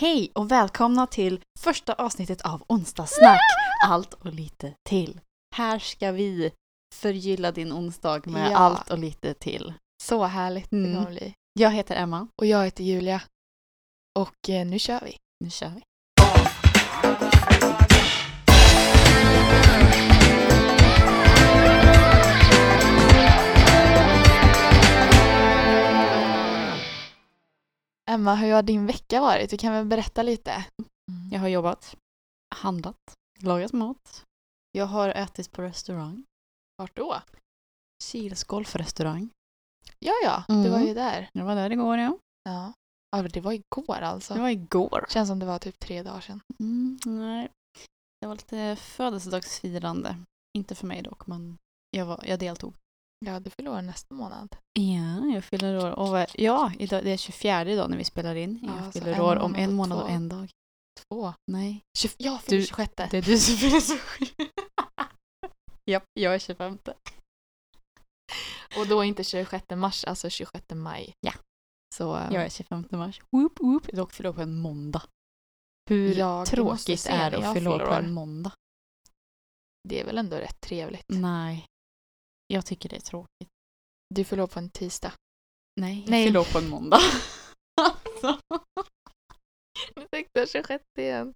Hej och välkomna till första avsnittet av Onsdagssnack. Allt och lite till. Här ska vi förgylla din onsdag med Ja. allt och lite till. Så härligt det Mm. kommer bli. Jag heter Emma. Och jag heter Julia. Och eh, nu kör vi. Nu kör vi. Emma, hur har din vecka varit? Du kan väl berätta lite? Jag har jobbat, handlat, lagat mat. Jag har ätit på restaurang. Vart då? Kils golfrestaurang. Ja, ja, du var Mm. ju där. Jag var där igår ja. Ja. ja det var igår alltså. Det var igår. Känns som det var typ tre dagar sedan. Mm, nej. Det var lite födelsedagsfirande. Inte för mig dock, men jag, var, jag deltog. Ja, du fyller år nästa månad. Ja, jag fyller år. Och, ja, idag, det är 24 idag när vi spelar in. Ja, Jag så fyller en år om en månad två. och en dag. Två. Nej, Tjugo- jag fyller Du- 26. det är du som fyller så Japp, jag är 25. Och då inte 26 mars, alltså 26 maj. Ja. Så eh, Jag är 25 mars. Whoop, whoop. Dock fyller på en måndag. Hur Jag tråkigt är det att fylla fyller på en måndag? det är väl ändå rätt trevligt. Nej, jag tycker det är tråkigt. Du fyller år på en tisdag. Nej, jag Nej. fyller år på en måndag. Alltså. Nu tänkte jag 26 igen.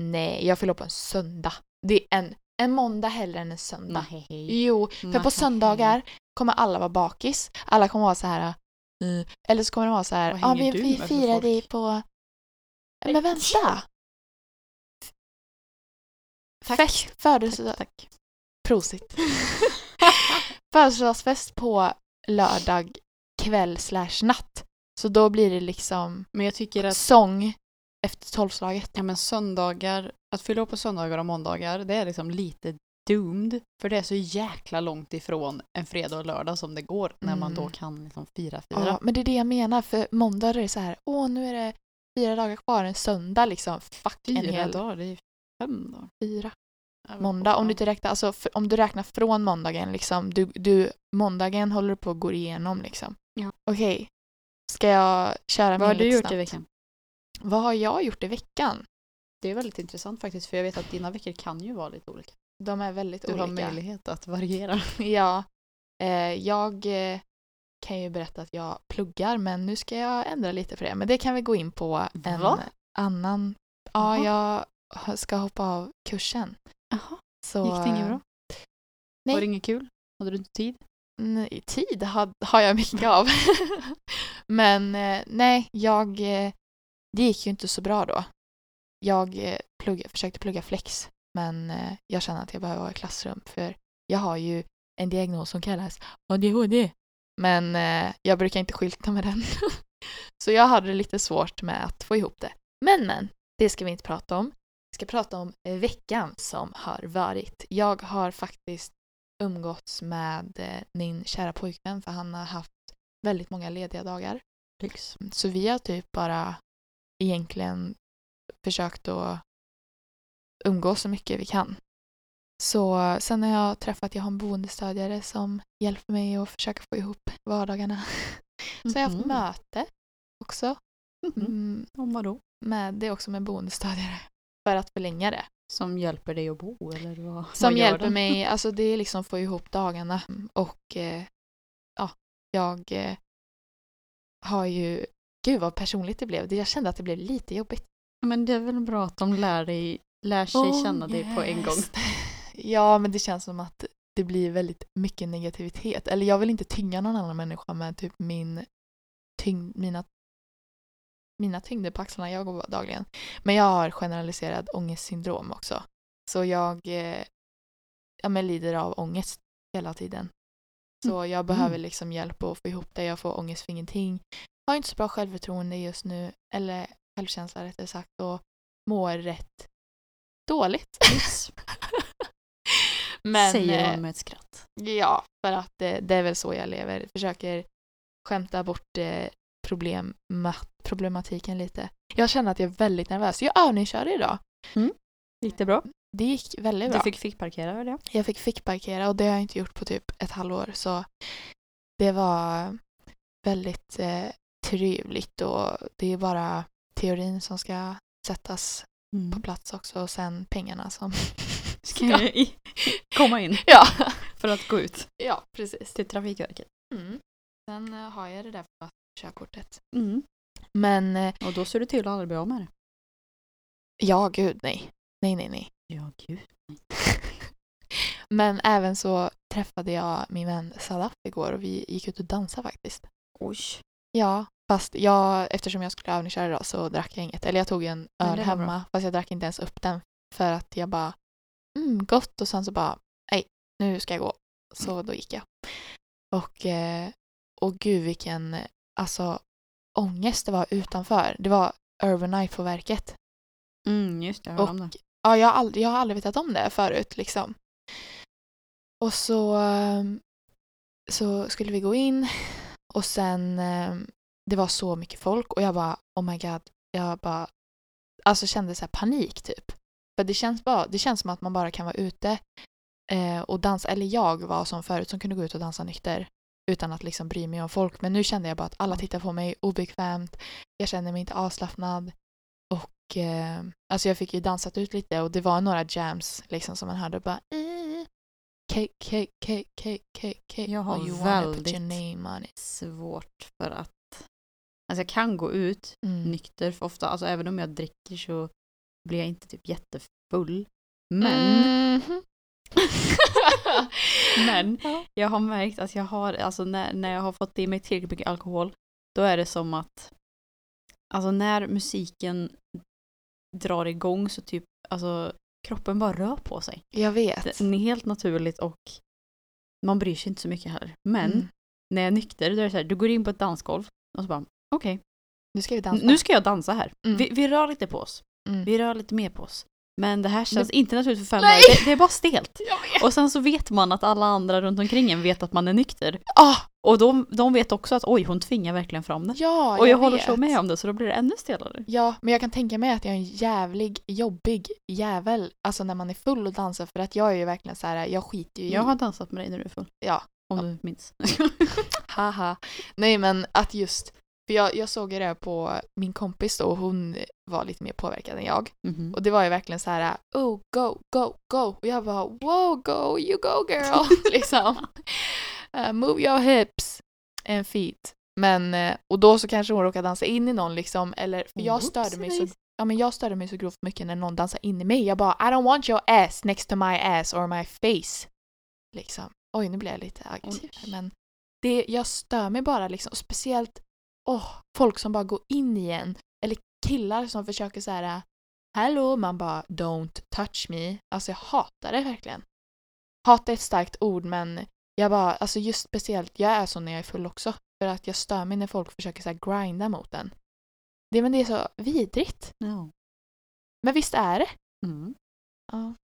Nej, jag fyller år på en söndag. Det är en, en måndag hellre än en söndag. Nej. Jo, för på söndagar kommer alla vara bakis. Alla kommer vara så här... Uh, eller så kommer de vara så här... Ja, hänger vi, vi firar folk?" dig på... Men vänta! Tack. Fest, födelsedag... Tack, tack. Prosit. Födelsedagsfest på lördag kväll slash natt. Så då blir det liksom Men jag tycker att sång efter tolvslaget. ja, men söndagar, att fylla år på söndagar och måndagar, det är liksom lite doomed. För det är så jäkla långt ifrån en fredag och lördag som det går när man då Mm. kan liksom fira, Ja, fira. men det är det jag menar. För måndag är det så här, åh nu är det fyra dagar kvar, en söndag liksom. Fuck en Fyra hel dagar, det är fem dagar. fyra. Måndag, om du inte. räknar, alltså f- om du räknar från måndagen liksom, du, du, måndagen håller du på att gå igenom liksom. Ja. Okej, ska jag köra Vad har du gjort i snabbt? veckan? Vad har jag gjort i veckan? Det är väldigt intressant faktiskt för jag vet att dina veckor kan ju vara lite olika. De är väldigt Du olika. har möjlighet att variera. Ja, eh, jag eh, kan ju berätta att jag pluggar men nu ska jag ändra lite för det. Men det kan vi gå in på en Va? annan... Ja, jag ska hoppa av kursen. Jaha, Så, gick det inget bra? nej. Var det inget kul? Hade du inte tid? Nej, tid har, har jag mycket av. Men eh, nej, jag... eh, Det gick ju inte så bra då. Jag eh, plugga, försökte plugga flex men eh, jag känner att jag behöver vara i klassrum för jag har ju en diagnos som kallas ADHD. Men eh, jag brukar inte skylta med den. så jag hade lite svårt med att få ihop det. Men men, det ska vi inte prata om. Ska prata om eh, veckan som har varit. Jag har faktiskt umgåtts med eh, min kära pojkvän för han har haft väldigt många lediga dagar. Lyx. Så vi har typ bara egentligen försökt att umgås så mycket vi kan. Så sen har jag träffat, jag har en boendestödjare som hjälper mig att försöka få ihop vardagarna. Så jag har haft Mhm. möte också. Mhm. Mm, Om vadå? med, det är också med boendestödjare. För att förlänga det. Som hjälper dig att bo eller vad? Som vad hjälper den? mig, alltså det är liksom få ihop dagarna och eh, ja, jag eh, har ju, gud vad personligt det blev. Det- Jag kände att det blev lite jobbigt. Men det är väl bra att de lär, dig, lär sig känna dig på en gång. Ja, men det känns som att det blir väldigt mycket negativitet. Eller jag vill inte tynga någon annan människa med typ min tyngd, mina, mina tyngder på axlarna jag går dagligen. Men jag har generaliserad ångestsyndrom också. Så jag eh, ja, men lider av ångest hela tiden. Så jag behöver liksom hjälp att få ihop det. Jag får ångest för ingenting. Har inte så bra självförtroende just nu. Eller självkänsla rättare sagt. Och mår rätt dåligt. Men, Säger eh, hon med ett skratt. Ja, för att eh, det är väl så jag lever. Försöker skämta bort eh, problem, problematiken lite. Jag känner att jag är väldigt nervös. Jag övningskörde idag. Gick det bra? Det gick väldigt bra. Du fick fick parkera över det? Jag fick fickparkera och det har jag inte gjort på typ ett halvår. Så det var väldigt eh, trevligt och det är bara teorin som ska sättas på Mm. plats också och sen pengarna som... Ska komma in ja. för att gå ut ja, precis. till Trafikverket. Mm. Sen eh, har jag det där för körkortet. Mm. Men eh, Och då ser du till att aldrig bli av med det. ja, gud nej. Nej, nej, nej. Ja, gud. Men även så träffade jag min vän Sadaf igår och vi gick ut och dansade faktiskt. Oj. Ja, fast jag, eftersom jag skulle övningsköra idag så drack jag inget. Eller jag tog en öl var bra. hemma fast jag drack inte ens upp den. För att jag bara, mm, gott och sen så bara, nej, nu ska jag gå. Så då gick jag. Och, eh, och gud vilken, alltså ångest det var utanför. Det var Urban Knife-verket. Mm, just det, jag hörde om Och det. ja, jag, har aldrig, jag har aldrig vetat om det förut liksom. Och så, ehm, så skulle vi gå in och sen ehm, det var så mycket folk och jag bara oh my god. Jag bara alltså kände så panik typ. För det känns, bara, det känns som att man bara kan vara ute eh, och dansa. Eller jag var som förut som kunde gå ut och dansa nykter utan att liksom bry mig om folk. Men nu kände jag bara att alla tittar på mig obekvämt. Jag känner mig inte avslappnad. Och eh, alltså jag fick ju dansat ut lite och det var några jams liksom som man hörde bara cake, cake, cake, cake, cake, cake. Jag har Oh, you väldigt- your name on it. Svårt för att... Alltså jag kan gå ut Mm. nykter för ofta, alltså även om jag dricker så blir jag inte typ jättefull. Men, Mhm. men Ja. jag har märkt att jag har, alltså när, när jag har fått i mig tillräckligt mycket alkohol, då är det som att, alltså när musiken drar igång så typ, alltså kroppen bara rör på sig. Jag vet. Det är helt naturligt och man bryr sig inte så mycket heller. Men Mm. när jag är nykter, då är det så här, du går in på ett dansgolv och så bara, okej, Nu ska vi dansa. nu ska jag dansa här. Mm. Vi, vi rör lite på oss. Mm. Vi rör lite mer på oss. Men det här känns Det- inte naturligt för fem. Det, det är bara stelt. Och sen så vet man att alla andra runt omkring en vet att man är nykter. Ah, Och de, de vet också att oj, hon tvingar verkligen fram det. ja, och jag, håller vet. så med om det, så då blir det ännu stelare. Ja, men jag kan tänka mig att jag är en jävlig, jobbig jävel. Alltså när man är full och dansar för att jag är ju verkligen så här, jag skiter ju i. Jag har dansat med dig när du är full. Ja. Om Ja. du minns. Haha. Nej men att just, för jag, jag såg ju det på min kompis då och hon var lite mer påverkad än jag. Mhm. Och det var ju verkligen så här, oh go, go, go. Och jag bara, wow go, you go girl. liksom. Uh, move your hips and feet. Men, eh, och då så kanske hon råkar dansa in i någon liksom, eller för jag störde mig så. Ja men jag störde mig så grovt mycket när någon dansar in i mig. Jag bara I don't want your ass next to my ass or my face. Liksom. Oj nu blir jag lite aggressiv men det, jag stör mig bara liksom. Speciellt åh, folk som bara går in i en. Eller killar som försöker så här Hallå, man bara don't touch me. Alltså jag hatar det verkligen. Hata är ett starkt ord men jag bara, alltså just speciellt, jag är så när jag är full också. För att jag stör mig när folk försöker så grinda mot en. Det, men det är så vidrigt. Ja. Men visst är det? Mm. Ja.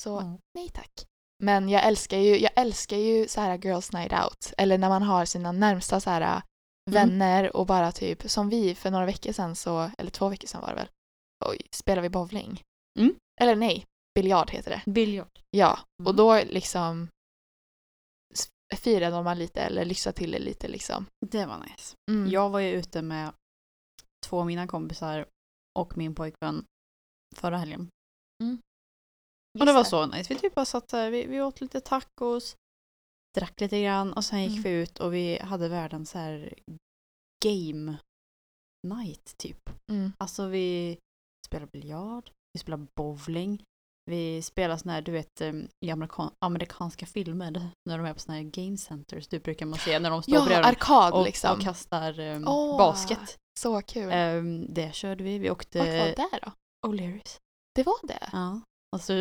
Så Ja. nej tack. Men jag älskar ju, jag älskar ju så här girls night out. Eller när man har sina närmsta så här vänner och bara typ som vi för några veckor sedan så, eller två veckor sedan var det väl. Oj, spelar vi bowling. Mm. Eller nej, biljard heter det. Biljard. Ja, och Mm. då liksom firade man lite eller lyssnade till det lite liksom. Det var nice. Mm. Jag var ju ute med två av mina kompisar och min pojkvän förra helgen. Och det var så nice. Vi typ bara satt där, vi, vi åt lite tacos, drack lite grann och sen gick Mm. vi ut och vi hade världens så här game night typ. Mm. Alltså vi spelade biljard, vi spelade bowling, vi spelade sån här, du vet em, i amerikan amerikanska filmer när de är på såna här game centers, du brukar man se när de står Ja, bredvid arkad och, liksom. och kastar em, Åh, basket. Så kul. Um, det körde vi, vi åkte Vart var det då? O'Learys. Det var det? Ja. Och så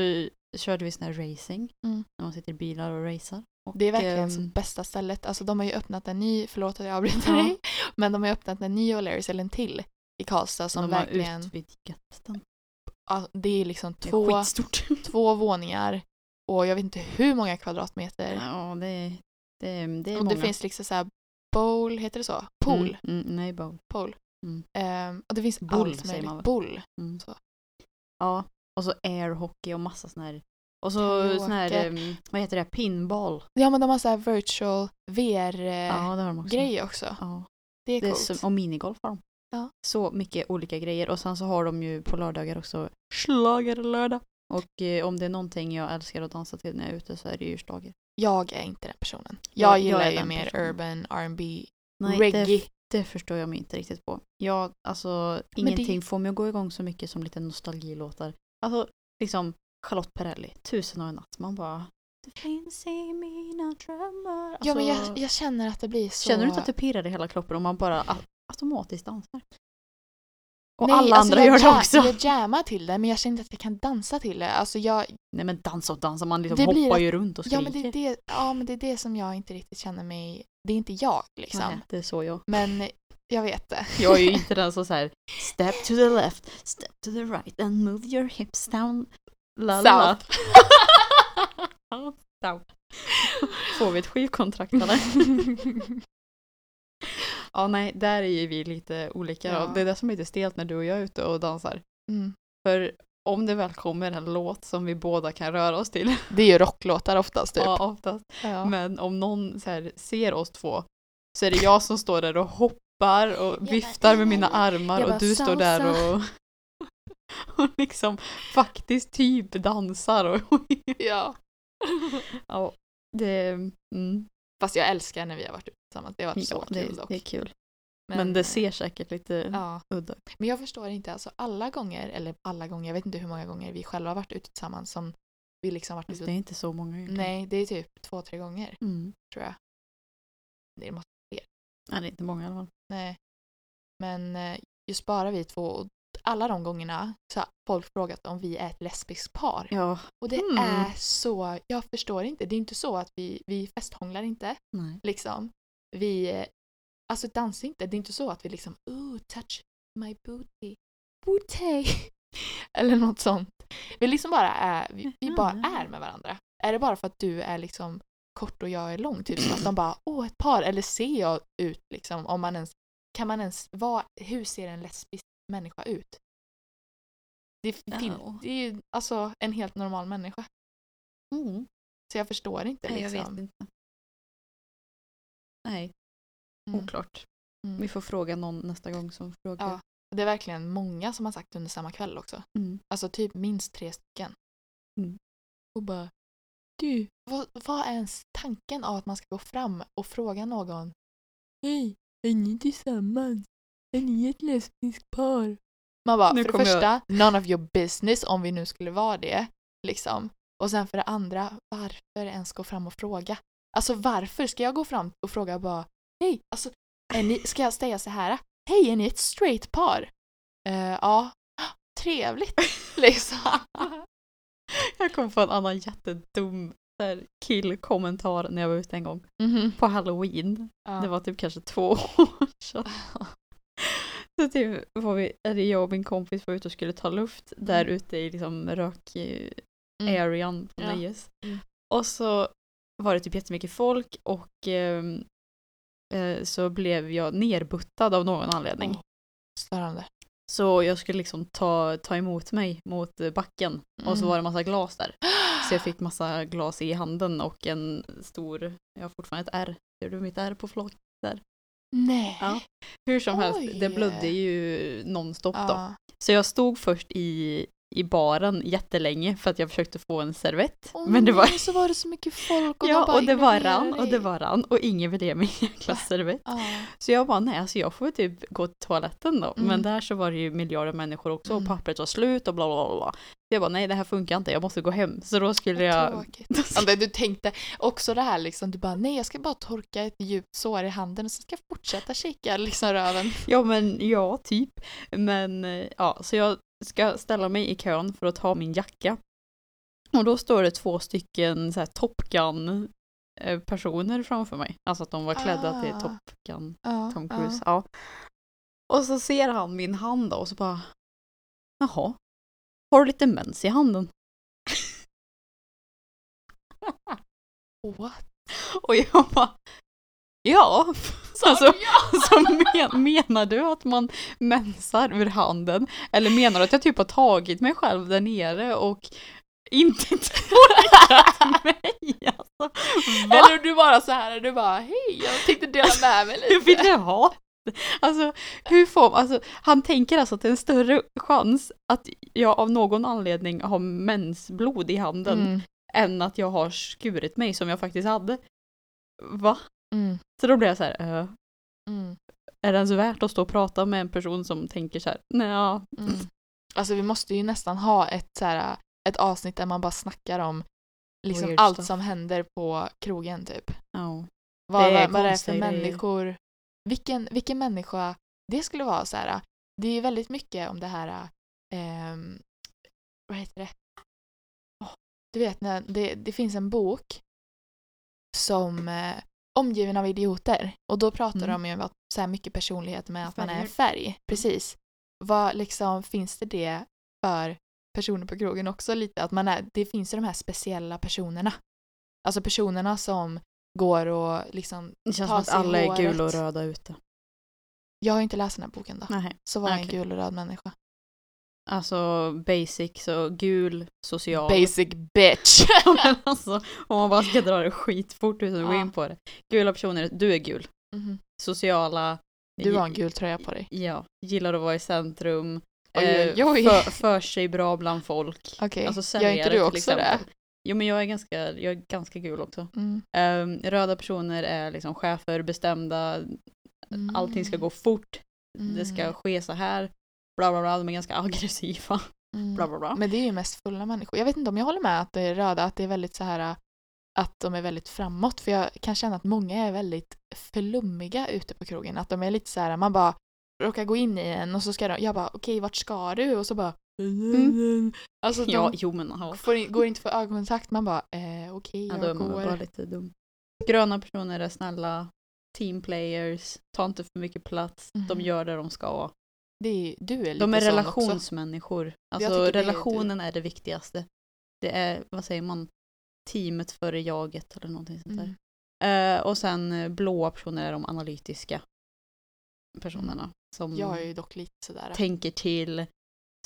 körde vi sån här racing. Mm. När man sitter i bilar och racar. Och, Det är verkligen ehm, så bästa stället. Alltså de har ju öppnat en ny, förlåt att jag avbryter Ja. dig, men de har ju öppnat en ny O'Learys, eller en till, i Karlstad som de har verkligen, utvidgat den. ja, det är liksom Det är två, två våningar och jag vet inte hur många kvadratmeter. ja, det är, det är, det är och många. det finns liksom så här bowl, heter det så? Pool. Mm, mm, nej, bowl. Pool. Mm. Ehm, och det finns Bull, allt möjligt. Bull. Mm. Så. Ja, och så airhockey och massa sån här. Och så sån här, em, vad heter det, pinball. Ja men de har så här virtual VR-grejer Ja, har de också. också. Ja, Det är det är coolt. som, och minigolf har de. Ja. Så mycket olika grejer och sen så har de ju på lördagar också schlagerlördag. Och eh, om det är någonting jag älskar att dansa till när jag är ute så är det ju schlager. Jag är inte den personen. Ja, Jag jag gillar är ju mer personen. urban, R&B, reggae. Det, det förstår jag mig inte riktigt på. Jag, alltså Men det- ingenting får mig att gå igång så mycket som lite nostalgilåtar. Alltså liksom Charlotte Perrelli, Tusen och en natt. Man bara Det finns i mina drömmar. Alltså, ja men jag, jag känner att det blir så... Känner du inte att det pirrar i hela kroppen och man bara automatiskt dansar? Och Nej, alla alltså andra gör det ja- också. Jag jammar till det men jag känner inte att jag kan dansa till det. Alltså jag, Nej men dansa och dansa, man liksom Det blir hoppar att- ju runt och ja, skriker. men det är det, ja men det är det som jag inte riktigt känner mig... Det är inte jag liksom. Nej, det är så jag. Men jag vet det. Jag är ju inte den som säger Step to the left, step to the right and move your hips down. La, la, la. South. South. Får vi ett skivkontrakt eller? ja nej, där är ju vi lite olika. Ja. Och det är det som är lite stelt när du och jag är ute och dansar. Mm. För om det väl kommer en låt som vi båda kan röra oss till, Det är ju rocklåtar oftast typ. ja, oftast. Ja. men om någon ser oss två så är det jag som står där och hoppar och bara, viftar med mina armar och du står där och, och liksom faktiskt typ dansar. Och, ja. ja, det, mm, Fast jag älskar när vi har varit ute tillsammans. Det har varit så ja, det, kul dock. det är kul. Men, det ser säkert lite Ja. udda ut. Men jag förstår inte, alltså alla gånger, eller alla gånger, jag vet inte hur många gånger vi själva har varit ute tillsammans som vi liksom varit ute. Det är inte så många egentligen. Nej, det är typ två, tre gånger Mm. tror jag. Det måste, Nej, det är inte många i alla fall. Nej. Men eh, just bara vi två, och alla de gångerna så har folk frågat om vi är ett lesbiskt par. Ja, Och det Mm. är så, jag förstår inte, det är inte så att vi, vi festhånglar inte, nej. liksom. Vi, eh, alltså dansar inte, det är inte så att vi liksom, oh touch my booty, booty, eller något sånt. Vi liksom bara är, vi, vi bara är med varandra. Är det bara för att du är liksom kort och jag är lång, typ som att de bara, åh ett par, eller ser jag ut liksom, om man ens, kan man ens, vad, hur ser en lesbisk människa ut? Det, Ja. det är ju alltså en helt normal människa. Mm. Så jag förstår inte Nej, jag liksom. vet inte. Nej, Mm. oklart. Mm. Vi får fråga någon nästa gång som frågar. Ja. Det är verkligen många som har sagt under samma kväll också. Mm. Alltså typ minst tre stycken. Mm. Och bara Du, vad, vad är ens tanken av att man ska gå fram och fråga någon Hej, är ni tillsammans? Är ni ett lesbiskt par? Man bara, Nu för det kommer jag- första, none of your business om vi nu skulle vara det. Liksom. Och sen för det andra, varför ens gå fram och fråga? Alltså varför ska jag gå fram och fråga bara Hej, alltså är ni, ska jag säga så här? Hej, är ni ett straight par? Eh, ja, trevligt liksom. Jag kom på en annan jättedum killkommentar när jag var ute en gång. Mhm. På halloween. Ja. Det var typ kanske två år sedan. Så typ var vi, eller jag och min kompis var ute och skulle ta luft där Mm. ute i liksom rök-arean Mm. på Ja. Nöjes. Mm. Och så var det typ jättemycket folk och ehm, eh, så blev jag nerbuttad av någon anledning. Åh. Störande. Så jag skulle liksom ta, ta emot mig mot backen och så Mm. var det massa glas där. Så jag fick massa glas i handen och en stor, jag har fortfarande ett R. Ser du mitt R på flak? Nej. Ja. Hur som helst, Oj. det blödde ju nonstop då. Ja. Så jag stod först i, i baren jättelänge för att jag försökte få en servett. Åh Men det var, nej, så var det så mycket folk och ja, bara och det var rann och det var rann och ingen ville ge mig en jäkla servett. Ja. Så jag bara, nej alltså jag får typ gå till toaletten då. Mm. Men där så var det ju miljarder människor också och Mm. pappret var slut och bla bla bla. Så jag bara, nej det här funkar inte, jag måste gå hem. Så då skulle jag... Alltså, du tänkte också det här liksom, du bara nej jag ska bara torka ett djupt sår i handen och så ska jag fortsätta kika liksom röven. Ja men ja, typ. Men eh, ja, så jag ska ställa mig i kön för att ta min jacka. Och då står det två stycken så här Top Gun eh, personer framför mig. Alltså att de var klädda till Ah. Top Gun, Ja, Tom Cruise. Ja. Och så ser han min hand då och så bara Jaha, har du lite mens i handen? What? Och jag bara Ja, Sa alltså, ja? så men, menar du att man mensar ur handen? Eller menar du att jag typ har tagit mig själv där nere och inte torkat mig? Alltså, va? Eller du bara så här, du bara hej jag tänkte dela med mig lite. du ha? Alltså, hur får alltså, han tänker alltså att det är en större chans att jag av någon anledning har mensblod i handen Mm. än att jag har skurit mig som jag faktiskt hade. Va? Mm. Så då blir jag så här, äh, Mm. är det ens värt att stå och prata med en person som tänker så här, nej, ja. Mm. Alltså vi måste ju nästan ha ett, så här, ett avsnitt där man bara snackar om liksom Weird allt stuff. som händer på krogen typ. ja. Vad Det är vad- det är för grejer. människor. Vilken, vilken människa det skulle vara så här. Det är ju väldigt mycket om det här, ehm, vad heter det? Åh, du vet, när det, det finns en bok som eh, Omgiven av idioter. Och då pratar Mm. de ju om att så här mycket personlighet med att man är färg. Precis. Vad liksom, finns det det för personer på krogen också lite? Att man är, det finns ju de här speciella personerna. Alltså personerna som går och liksom Det känns som att alla är gula och röda ute. Jag har inte läst den här boken då. Nej. Så var jag okej. en gul och röd människa. Alltså basic, så gul, social. Basic bitch! Men alltså, om man bara ska dra det skitfort utan att gå in på det. Gula personer, du är gul. Mhm. Sociala. Du har en gul tröja på dig. Ja, gillar att vara i centrum. Oj, eh, oj, oj. För, för sig bra bland folk. Okej, Alltså gör inte du också det? Jo men jag är ganska, jag är ganska gul också. Mm. Ehm, röda personer är liksom chefer, bestämda, Mm. allting ska gå fort, det ska Mm. ske så här. Bla bla bla, de är ganska aggressiva. Mm. Bla bla bla. Men det är ju mest fulla människor. Jag vet inte om jag håller med att det är röda, att det är väldigt så här äh, att de är väldigt framåt. För jag kan känna att många är väldigt flummiga ute på krogen. Att de är lite så här, man bara råkar gå in i en och så ska de, jag bara okej vart ska du? Och så bara Alltså de Ja, jo men ja. får, går inte för ögonkontakt, man bara eh, okej Ja, jag då är man går. bara lite dum. Gröna personer är snälla, team players, tar inte för mycket plats, de Mhm. gör det de ska. Det är, du är lite De är relationsmänniskor. Alltså tycker det är relationen är det viktigaste. Det är, vad säger man, teamet före jaget eller någonting sånt där. Mm. Eh, och sen eh, blåa personer är de analytiska personerna. Som Jag är ju dock lite sådär. tänker till,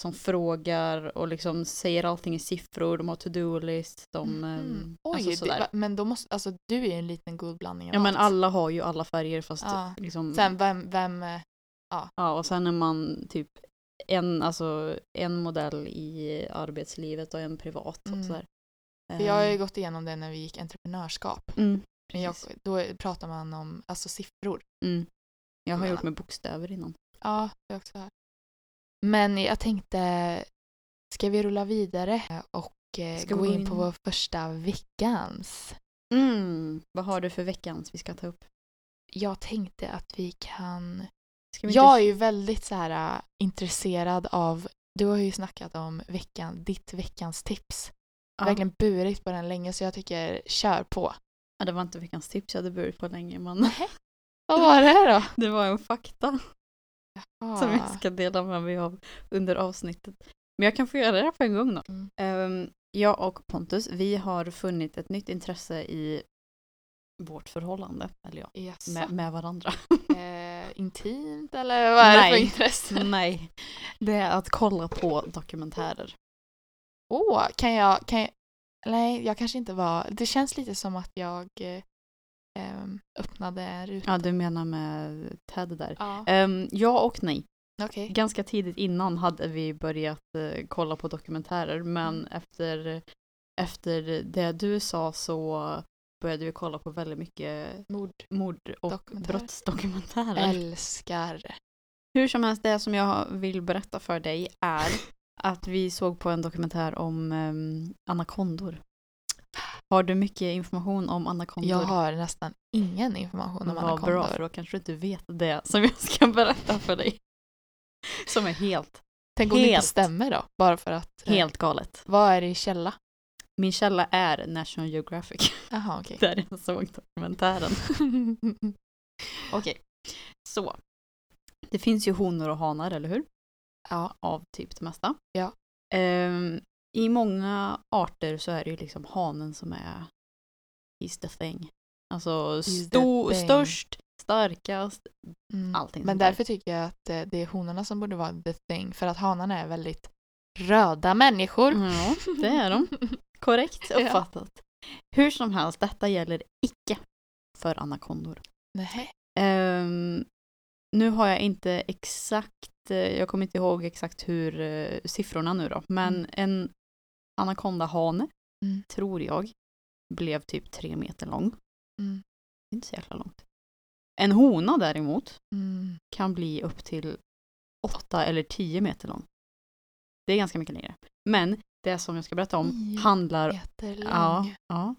som frågar och liksom säger allting i siffror, de har to-do-list, de... Mhm. ehm, Oj, alltså det, sådär. va- men då måste, alltså du är en liten god blandning av Ja men allt. alla har ju alla färger fast Ja. liksom... Sen vem, vem, eh, Ja och sen är man typ en, alltså, en modell i arbetslivet och en privat. Mm. Och sådär. för jag har ju Ehm, gått igenom det när vi gick entreprenörskap. mm, jag, då pratar man om alltså siffror. mm. Jag har Men- gjort med bokstäver innan. Ja, det också här. Men jag tänkte, ska vi rulla vidare och eh, gå gå in på in? vår första veckans? Mm. Vad har du för veckans vi ska ta upp? Jag tänkte att vi kan... Jag är ju väldigt så här äh, intresserad av... Du har ju snackat om veckan, ditt veckans tips. Ja. Verkligen burit på den länge så jag tycker kör på. Ja, det var inte veckans tips jag hade burit på länge men Vad var det då? det var en fakta Ah. som vi ska dela med mig av under avsnittet. Men jag kan få göra det på en gång då. Mm. Ehm, jag och Pontus, vi har funnit ett nytt intresse i vårt förhållande, eller ja, Jaså? med, med varandra. Intimt eller vad är det för Nej. intresse? Nej, det är att kolla på dokumentärer. Åh, kan jag, kan jag... Nej, jag kanske inte var... Det känns lite som att jag eh, öppnade en ruta. Ja, du menar med Ted där. Ja. Um, ja och nej. Okej. Ganska tidigt innan hade vi börjat eh, kolla på dokumentärer men Mm. efter, efter det du sa så började vi kolla på väldigt mycket Mord. mord och Dokumentärer. brottsdokumentärer. Älskar. Hur som helst, det som jag vill berätta för dig är att vi såg på en dokumentär om um, anakondor. Har du mycket information om anakondor? Jag har nästan ingen information om Vad bra, anakondor. för då kanske du inte vet det som jag ska berätta för dig. Som är helt, Tänk om det inte stämmer då? Bara för att... eh, helt galet. Vad är det i källa? Min källa är National Geographic. Jaha, okej. Där jag såg dokumentären. Okej, så. Det finns ju honor och hanar, eller hur? ja. Av typ det mesta. Ja. Ehm, I många arter så är det ju liksom hanen som är is the thing. Alltså sto- thing. störst, starkast, Mm. allting Men sånt där. därför tycker jag att eh, det är honorna som borde vara the thing. För att hanarna är väldigt röda människor. Ja, det är de. Korrekt Ja. uppfattat. Hur som helst, detta gäller icke för anakondor. Nej. Ehm, nu har jag inte exakt, eh, jag kommer inte ihåg exakt hur eh, siffrorna nu då, men Mm. en anakondahane Mm. tror jag blev typ tre meter lång. Mm. Inte så jäkla långt. En hona däremot Mm. kan bli upp till åtta eller tio meter lång. Det är ganska mycket längre. Men det som jag ska berätta om handlar... Ja, ja.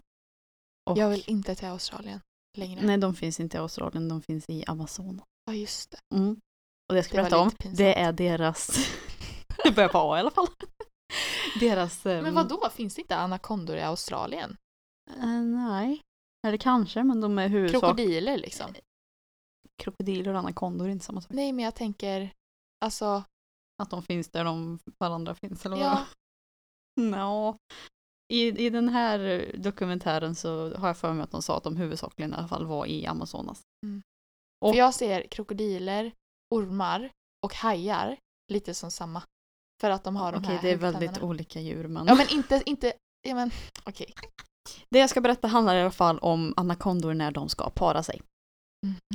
Och, Jag vill inte till Australien längre. Nej, de finns inte i Australien, de finns i Amazonas. Ja, just det. Mm. Och det jag ska Det berätta om, det är deras... det börjar på A i alla fall. deras... ehm, Men vad då finns det inte anakondor i Australien? eh, nej. Eller kanske, men de är huvudsak... Krokodiler liksom? Krokodiler och anakondor är inte samma sak. Nej, men jag tänker, alltså, Att de finns där de varandra finns, eller vad? ja. Nå. I, I den här dokumentären så har jag för mig att de sa att de huvudsakligen i alla fall var i Amazonas. Och- För jag ser krokodiler, ormar och hajar lite som samma. För att de har de Okej, här det är väldigt olika djur men... Ja, men inte, inte, ja men okej. Det jag ska berätta handlar i alla fall om anakondor när de ska para sig.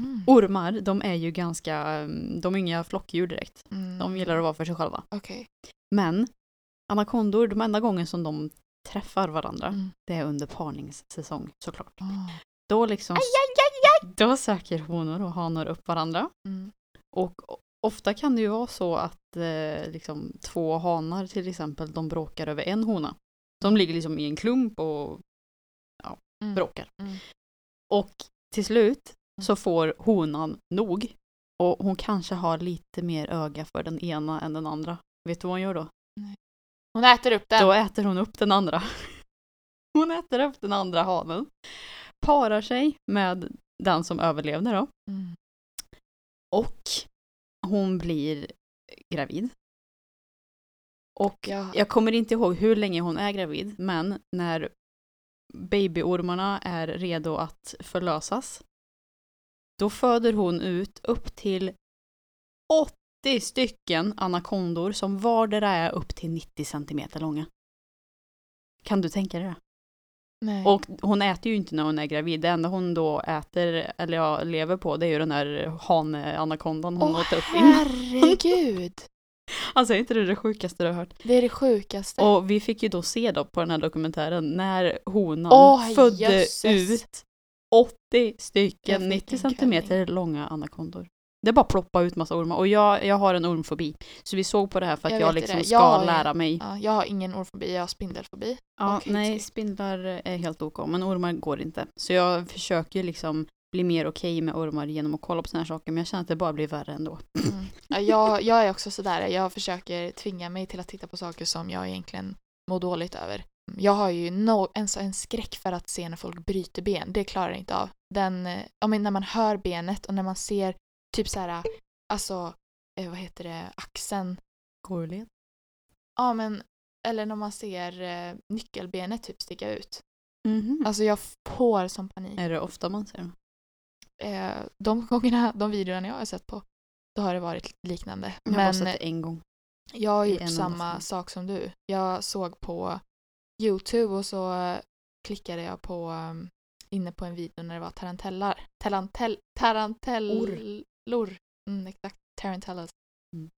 Mhm. Ormar, de är ju ganska, mm, de är inga flockdjur direkt. Mm. De gillar att vara för sig själva. Okej. Men anakondor, de enda gången som de träffar varandra, Mm. det är under parningssäsong såklart. Ah. Då liksom, då söker honor och hanor upp varandra. Mm. Och ofta kan det ju vara så att eh, liksom, två hanar till exempel, de bråkar över en hona. De ligger liksom i en klump och Mm. bråkar. Mm. Och till slut så får honan nog. Och hon kanske har lite mer öga för den ena än den andra. Vet du vad hon gör då? Hon äter upp den. Då äter hon upp den andra. Hon äter upp den andra hanen. Parar sig med den som överlevde då. Mm. Och hon blir gravid. Och Ja. jag kommer inte ihåg hur länge hon är gravid, men när babyormarna är redo att förlösas, då föder hon ut upp till 80 stycken anakondor som vardera är upp till 90 centimeter långa. Kan du tänka dig det? Nej. Och hon äter ju inte när hon är gravid. Det enda hon då äter, eller ja, lever på, det är ju den där hane-anakondan hon Åh åt upp innan. herregud! Alltså är inte det det sjukaste du har hört? Det är det sjukaste. Och vi fick ju då se då på den här dokumentären när honan Åh, födde jösses. ut 80 Jag stycken fick 90 en centimeter långa anakondor. Det bara ploppa ut massa ormar och jag, jag har en ormfobi. Så vi såg på det här för att Jag jag, liksom ska Jag är- lära mig. Ja, jag har ingen orfobi, jag har spindelfobi. Ja, nej, spindlar är helt ok, men ormar går inte. Så jag försöker liksom bli mer okej med ormar genom att kolla på sådana här saker, men jag känner att det bara blir värre ändå. Mm. Ja, jag, jag är också sådär, jag försöker tvinga mig till att titta på saker som jag egentligen mår dåligt över. Jag har ju no, en, en skräck för att se när folk bryter ben, det klarar jag inte av. Den, eh, ja, men när man hör benet och när man ser typ så här, alltså, eh, vad heter det, axeln. Gårled? Ja men, eller när man ser eh, nyckelbenet typ sticka ut. Mhm. Alltså jag får som panik. är det ofta man ser dem? Eh, de gångerna, de videorna jag har sett på, då har det varit liknande. Jag har Men sett det en gång. Jag har gjort samma sak som du. Jag såg på Youtube och så eh, klickade jag på um, inne på en video när det var tarantellar. Tarantel, tarantellor. Mm, exakt. Tarantellas. Mm.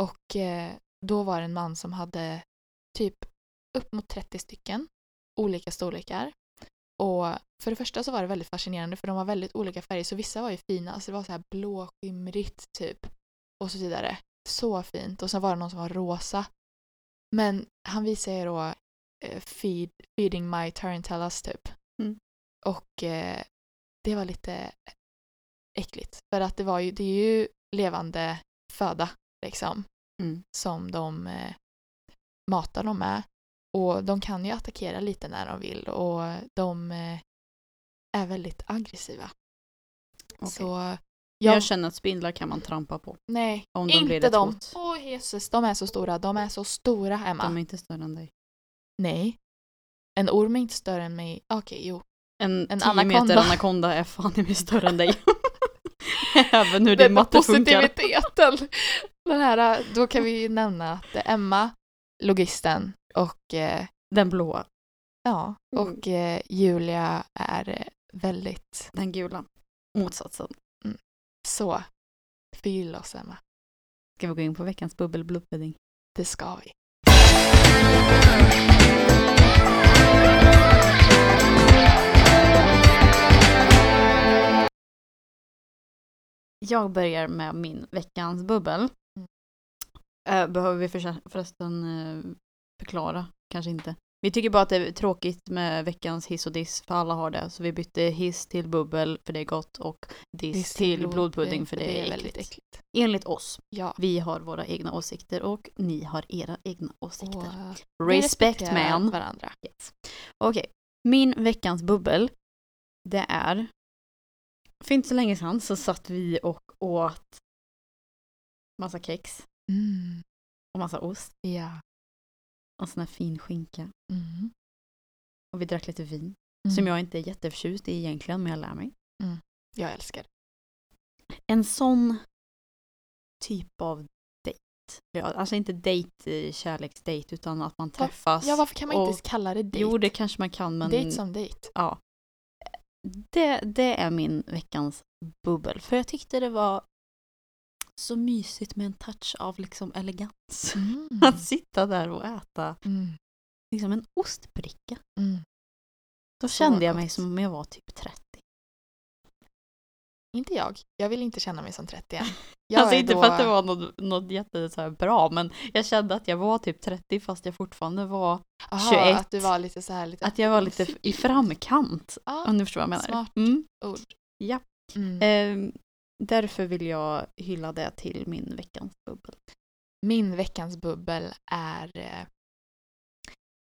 Och eh, då var det en man som hade typ upp mot 30 stycken olika storlekar. Och för det första så var det väldigt fascinerande för de var väldigt olika färger så vissa var ju fina, alltså det var så här blåskimrigt typ och så vidare. Så fint. Och sen var det någon som var rosa. Men han visade ju då eh, feed, feeding my tarantellas typ. Mm. Och eh, det var lite äckligt. För att det var ju, det är ju levande föda liksom Mm. som de eh, matar dem med. Och de kan ju attackera lite när de vill och de eh, är väldigt aggressiva. Okej. Så Jag jag, känner att spindlar kan man trampa på. nej, Om de blir inte ett de. hot. Åh Jesus, de är så stora. De är så stora Emma. De är inte större än dig. Nej. En orm är inte större än mig. Okej, jo. En, En 10 anakonda. meter anakonda är fan i mig större än dig. Även hur din matte funkar. positiviteten. Den här, då kan vi ju nämna att Emma, logisten och eh, Den blåa. ja, Mm. och eh, Julia är eh, väldigt Den gula. Motsatsen. så. Förgylla oss Emma. Ska vi gå in på veckans bubbel blodpudding? Det ska vi. Jag börjar med min veckans bubbel. Mm. Eh, behöver vi förresten eh, förklara? Kanske inte. Vi tycker bara att det är tråkigt med veckans hiss och diss för alla har det. Så vi bytte hiss till bubbel för det är gott och diss, Diss till blodpudding för det, är, väldigt äckligt. äckligt. Enligt oss. Ja. Vi har våra egna åsikter och ni har era egna åsikter. Och, eh, Respect man. varandra. Yes. Okej, min veckans bubbel det är för inte så länge sedan så satt vi och åt massa kex Mm. och massa ost Ja. och sån här fin skinka Mm. och vi drack lite vin Mm. som jag inte är jätteförtjust i egentligen men jag lär mig. Jag älskar. En sån typ av dejt. Alltså inte dejt, eh, kärleksdejt utan att man träffas. Ja, varför kan man och- inte kalla det dejt? Jo, det kanske man kan men Dejt som dejt. ja. Det, det är min veckans bubbel. För jag tyckte det var så mysigt med en touch av liksom elegans. Mm. Att sitta där och äta Mm. liksom en ostbricka. Mm. Då Så kände jag mig som om jag var typ 30. Inte jag. Jag vill inte känna mig som 30 än. Jag alltså är inte då- för att det var något, något jätte så bra men jag kände att jag var typ 30 fast jag fortfarande var Aha, 21. Att du var lite så här lite... att jag var lite i framkant. Ja, Om du förstår vad jag menar. smart. Mm. ord. Ja. Mm. Ehm, därför vill jag hylla det till min veckans bubbel. Min veckans bubbel är... Eh,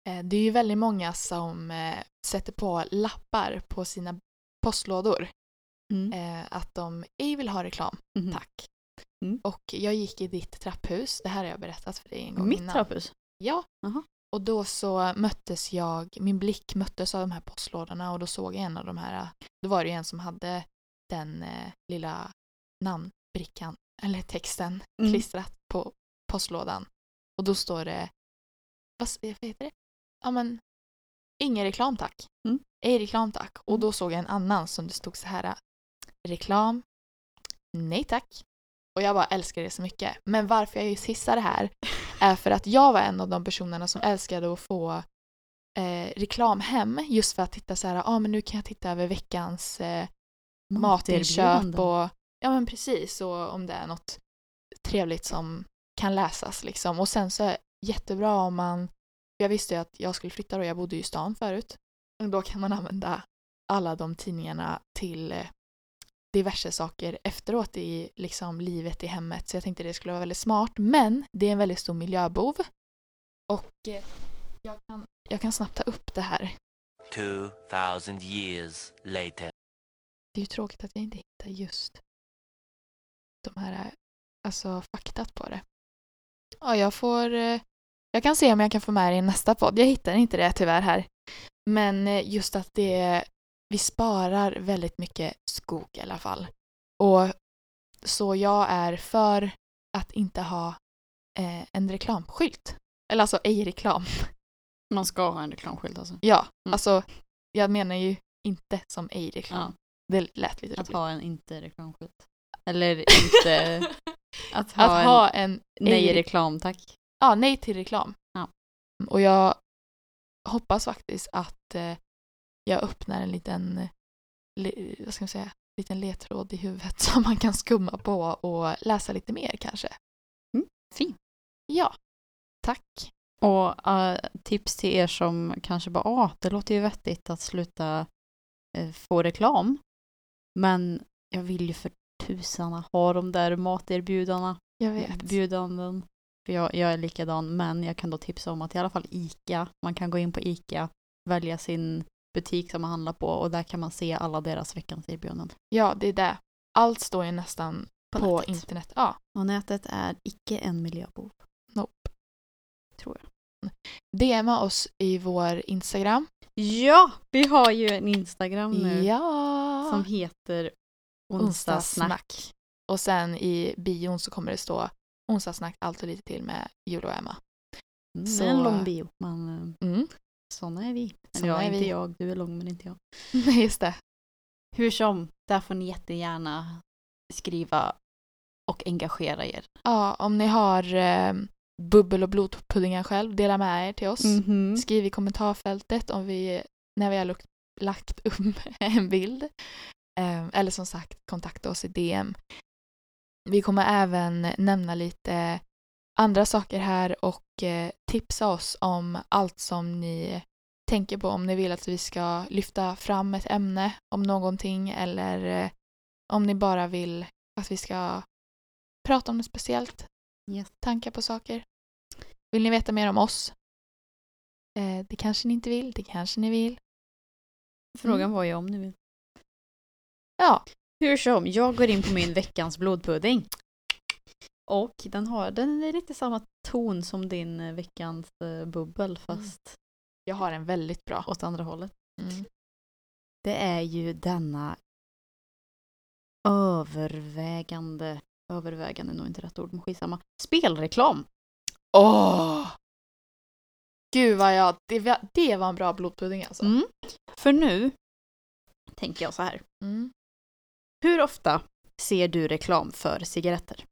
eh, det är ju väldigt många som eh, sätter på lappar på sina postlådor. Mm. Eh, att de ej vill ha reklam, Mhm. tack. Mm. Och jag gick i ditt trapphus, det här har jag berättat för dig en gång Mitt innan. trapphus? Ja. Jaha. Och då så möttes jag, min blick möttes av de här postlådorna och då såg jag en av de här, då var det ju en som hade den eh, lilla namnbrickan, eller texten, Mm. klistrat på postlådan. Och då står det, vad, vad heter det? Ja men, ingen reklam tack. Mm. Ej reklam tack. Och Mm. då såg jag en annan som det stod så här, reklam, nej tack. Och jag bara älskar det så mycket. Men varför jag just hissar det här är för att jag var en av de personerna som älskade att få eh, reklam hem just för att titta så här, ja ah, men nu kan jag titta över veckans eh, matinköp och ja men precis och om det är något trevligt som kan läsas liksom. Och sen så är det jättebra om man, jag visste ju att jag skulle flytta och jag bodde ju i stan förut. Och då kan man använda alla de tidningarna till eh, diverse saker efteråt i liksom livet i hemmet. Så jag tänkte det skulle vara väldigt smart. Men det är en väldigt stor miljöbov. Och eh, jag kan, jag kan snabbt ta upp det här. 2,000 years later. Det är ju tråkigt att jag inte hittar just de här, alltså faktat på det. Ja, jag får, eh, jag kan se om jag kan få med det i nästa podd. Jag hittar inte det tyvärr här. Men eh, just att det, vi sparar väldigt mycket skog i alla fall. Och så jag är för att inte ha eh, en reklamskylt. Eller alltså ej reklam. Man ska ha en reklamskylt alltså. Ja, Mm. alltså jag menar ju inte som ej Ja, reklam. Det lät lite att roligt. ha en inte reklamskylt. Eller inte... att ha Att en ha en nej ej- reklam tack. Ja, nej till reklam. Ja. Och jag hoppas faktiskt att eh, jag öppnar en liten, vad ska man säga, liten ledtråd i huvudet som man kan skumma på och läsa lite mer kanske. Mm, fint. Ja, tack. Och eh, tips till er som kanske bara, ah, det låter ju vettigt att sluta eh, få reklam. Men jag vill ju för tusanna ha de där materbjudarna. Jag vet. Bjudanden. För jag, jag är likadan, men jag kan då tipsa om att i alla fall ICA, man kan gå in på ICA, välja sin butik som man handlar på och där kan man se alla deras veckans erbjudanden. Ja, det är det. Allt står ju nästan På på, nätet. internet. Ja, Och nätet är icke en miljöbov. Nope. Tror jag. DMa oss i vår Instagram. Ja, vi har ju en Instagram nu Ja. som heter onsdagssnack. Och sen i bion så kommer det stå onsdagssnack, allt och lite till med Julia och Emma. Mm, Så- en lång bio, men eh, Mm. Såna är vi. Eller Såna ja, är inte vi. jag, du är lång men inte jag. Nej, just det. Hur som, där får ni jättegärna skriva och engagera er. Ja, om ni har eh, bubbel och blodpuddingar själv, dela med er till oss. Mhm. Skriv i kommentarfältet om vi, när vi har lagt, lagt upp en bild. Eh, eller som sagt, kontakta oss i DM. Vi kommer även nämna lite andra saker här och eh, tipsa oss om allt som ni tänker på. Om ni vill att vi ska lyfta fram ett ämne om någonting eller eh, om ni bara vill att vi ska prata om något speciellt. Yes. Tankar på saker. Vill ni veta mer om oss? Eh, det kanske ni inte vill, det kanske ni vill. Frågan var ju om ni vill. Ja, Hur som, jag går in på min veckans blodpudding. Och den har den är lite samma ton som din eh, veckans eh, bubbel fast jag har en väldigt bra. åt andra hållet. Mm. Det är ju denna övervägande, övervägande är nog inte rätt ord men skitsamma, spelreklam. Åh! Gud vad jag, det, var- det var en bra blodpudding alltså. Mm. För nu tänker jag så här. Mm. Hur ofta ser du reklam för cigaretter?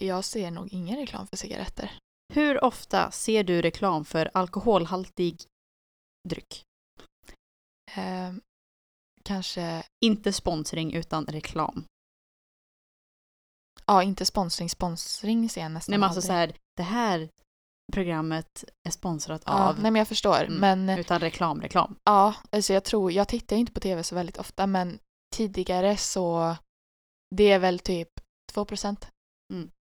Jag ser nog ingen reklam för cigaretter. Hur ofta ser du reklam för alkoholhaltig dryck? Eh, kanske, Inte sponsring utan reklam. ja inte sponsring, sponsring ser jag nästan Nej men alltså aldrig. så här, det här programmet är sponsrat Ja, av, nej men jag förstår. Mm. Men utan reklam, reklam. ja, alltså jag tror, jag tittar inte på tv så väldigt ofta men tidigare så det är väl typ 2 procent.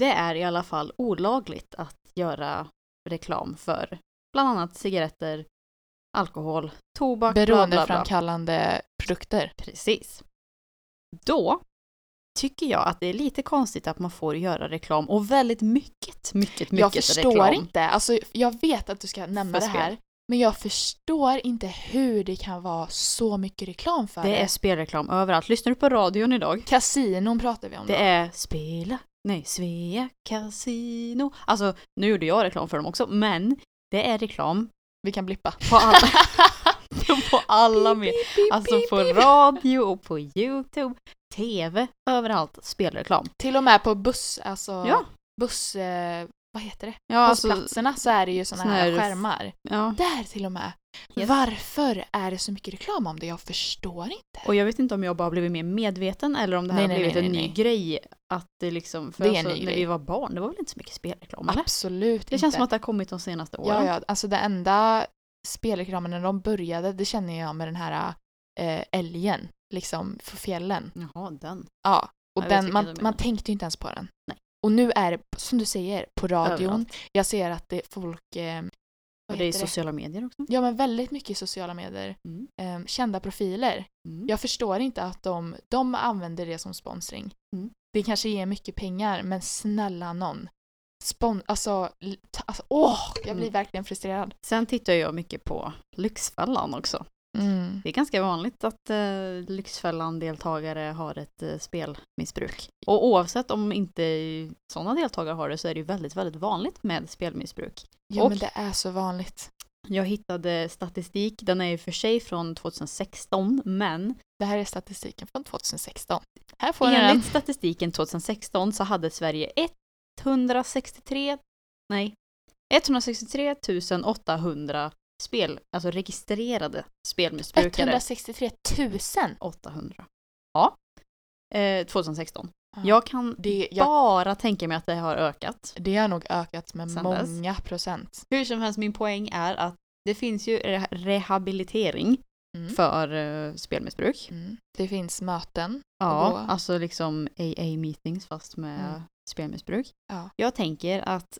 Det är i alla fall olagligt att göra reklam för bland annat cigaretter, alkohol, tobak. Beroendeframkallande produkter. Precis. Då tycker jag att det är lite konstigt att man får göra reklam och väldigt mycket, mycket, mycket Jag förstår reklam. inte, alltså jag vet att du ska nämna För det här men jag förstår inte hur det kan vara så mycket reklam för Det är spelreklam överallt. Lyssnar du på radion idag? Kasinon pratar vi om Det då. är spela, nej, Svea Casino. Alltså, nu gjorde jag reklam för dem också, men det är reklam Vi kan blippa. på alla, på alla med. Alltså på radio och på YouTube, TV, överallt spelreklam. Till och med på buss, alltså Ja. buss, eh, vad heter det? Ja, alltså, Bussplatserna så är det ju såna såna här här- skärmar. ja. Där till och med. Yes. Varför är det så mycket reklam om det? Jag förstår inte. Och jag vet inte om jag bara blivit mer medveten eller om det här Nej, har blivit nej, en nej, ny nej. grej. Att det liksom, för Det är en alltså, ny när grej. vi var barn, det var väl inte så mycket spelreklam eller? Absolut Det inte. känns som att det har kommit de senaste åren. Ja, ja, alltså det enda spelreklamen när de började, det känner jag med den här eh, älgen, liksom för fjällen. Jaha, den. Ja, och Jag den, man, man tänkte ju inte ens på den. Nej. Och nu är det, som du säger, på radion. Överallt. Jag ser att det folk... Eh, Och det är i sociala medier också. Ja, men väldigt mycket i sociala medier. Mm. Eh, kända profiler. Mm. Jag förstår inte att de, de använder det som sponsring. Mm. Det kanske ger mycket pengar, men snälla någon. Spon alltså, alltså, åh, jag blir Mm. verkligen frustrerad. Sen tittar jag mycket på Lyxfällan också. Mm. Det är ganska vanligt att eh, Lyxfällan-deltagare har ett eh, spelmissbruk. Och oavsett om inte sådana deltagare har det så är det ju väldigt, väldigt vanligt med spelmissbruk. Ja, Och- men det är så vanligt. Jag hittade statistik, den är och för sig från 2016, men Det här är statistiken från 2016. Här får ni den. enligt statistiken 2016 så hade Sverige 163, nej, 163 800 spel, alltså registrerade spelmissbrukare. 163 000. 800. Ja. Eh, 2016. Ja. Jag kan Det, jag, bara tänka mig att det har ökat. det har nog ökat med Sen dess. många procent. Hur som helst, min poäng är att det finns ju re- rehabilitering Mm. för eh, spelmissbruk. Mm. Det finns möten. Ja, alltså liksom AA-meetings fast med Mm. spelmissbruk. Ja. Jag tänker att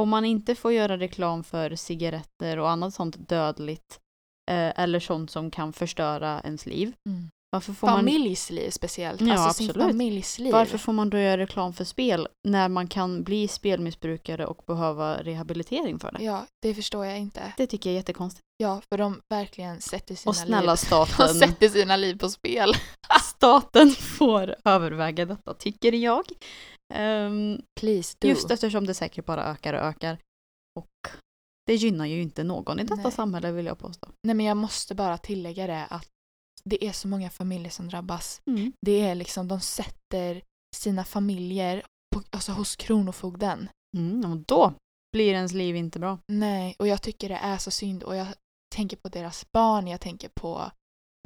om man inte får göra reklam för cigaretter och annat sånt dödligt eh, eller sånt som kan förstöra ens liv. Varför får man Familjsliv speciellt. Ja, alltså absolut. Varför får man då göra reklam för spel när man kan bli spelmissbrukare och behöva rehabilitering för det? Ja, det förstår jag inte. Det tycker jag är jättekonstigt. Ja, för de verkligen sätter sina Och snälla liv. De staten, sätter sina liv på spel. staten får överväga detta, tycker jag. Ehm, Please do. just eftersom det säkert bara ökar och ökar. Och det gynnar ju inte någon i detta Nej. samhälle vill jag påstå. Nej men jag måste bara tillägga det att det är så många familjer som drabbas. Mm. Det är liksom, de sätter sina familjer på, alltså hos Kronofogden. Mm, och då blir ens liv inte bra. Nej, och jag tycker det är så synd och jag tänker på deras barn, jag tänker på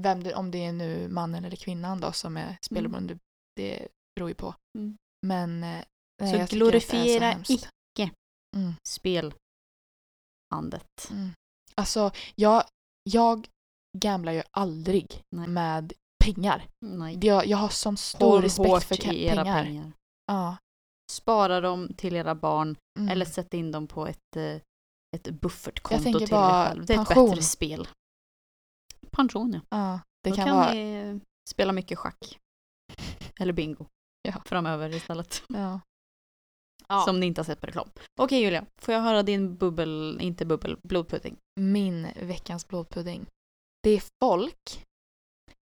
vem det, om det är nu mannen eller kvinnan då som är spelberoende, det beror ju på. Mm. Men eh, nej, Så så glorifiera hemskt. icke Mm. spelandet. Mm. Alltså, jag, jag gamblar ju aldrig Nej. med pengar. Nej. Jag, jag har sån stor Håll respekt för pengar. pengar. Ja. Spara dem till era barn Mm. eller sätt in dem på ett, eh, ett buffertkonto till bara er själv. Det är ett pension. bättre spel. Pension ja. ja, det Då kan, kan vara... ni eh, spela mycket schack. Eller bingo. Ja. Framöver istället. Ja. Som ni inte har sett på reklam. Okej Julia, får jag höra din bubbel, inte bubbel, blodpudding? Min veckans blodpudding. Det är folk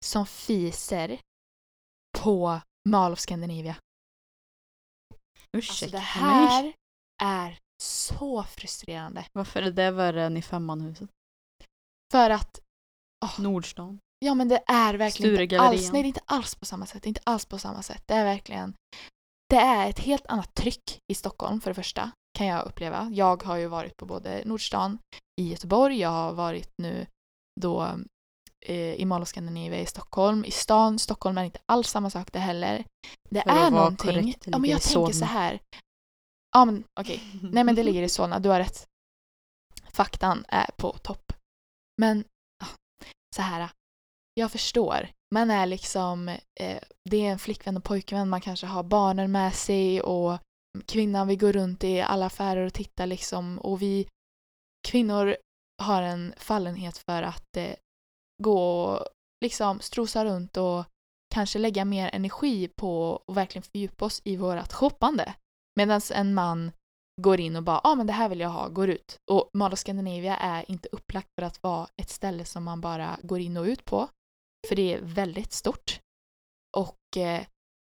som fiser på Mall of Scandinavia. Ursäkta Alltså det mig. här är så frustrerande. Varför är det värre än i femmanhuset? För att, Nordstan. Ja men det är verkligen inte alls, nej det är inte alls på samma sätt. Det är inte alls på samma sätt. Det är verkligen, det är ett helt annat tryck i Stockholm för det första, kan jag uppleva. Jag har ju varit på både Nordstan i Göteborg, jag har varit nu då eh, i Mall of Scandinavia i Stockholm. I stan, Stockholm är inte alls samma sak det heller. Det För är någonting, korrekt, det ja men jag tänker så här. Ja men okej, Nej men det ligger i Solna, du har rätt. Faktan är på topp. Men så här, jag förstår. Man är liksom, eh, det är en flickvän och pojkvän, man kanske har barnen med sig och kvinnan vi går runt i alla affärer och tittar liksom och vi kvinnor har en fallenhet för att eh, gå och liksom strosa runt och kanske lägga mer energi på och verkligen fördjupa oss i vårat shoppande. Medan en man går in och bara ja ah, men det här vill jag ha, går ut. Och Mall of Scandinavia är inte upplagt för att vara ett ställe som man bara går in och ut på. För det är väldigt stort. Och eh,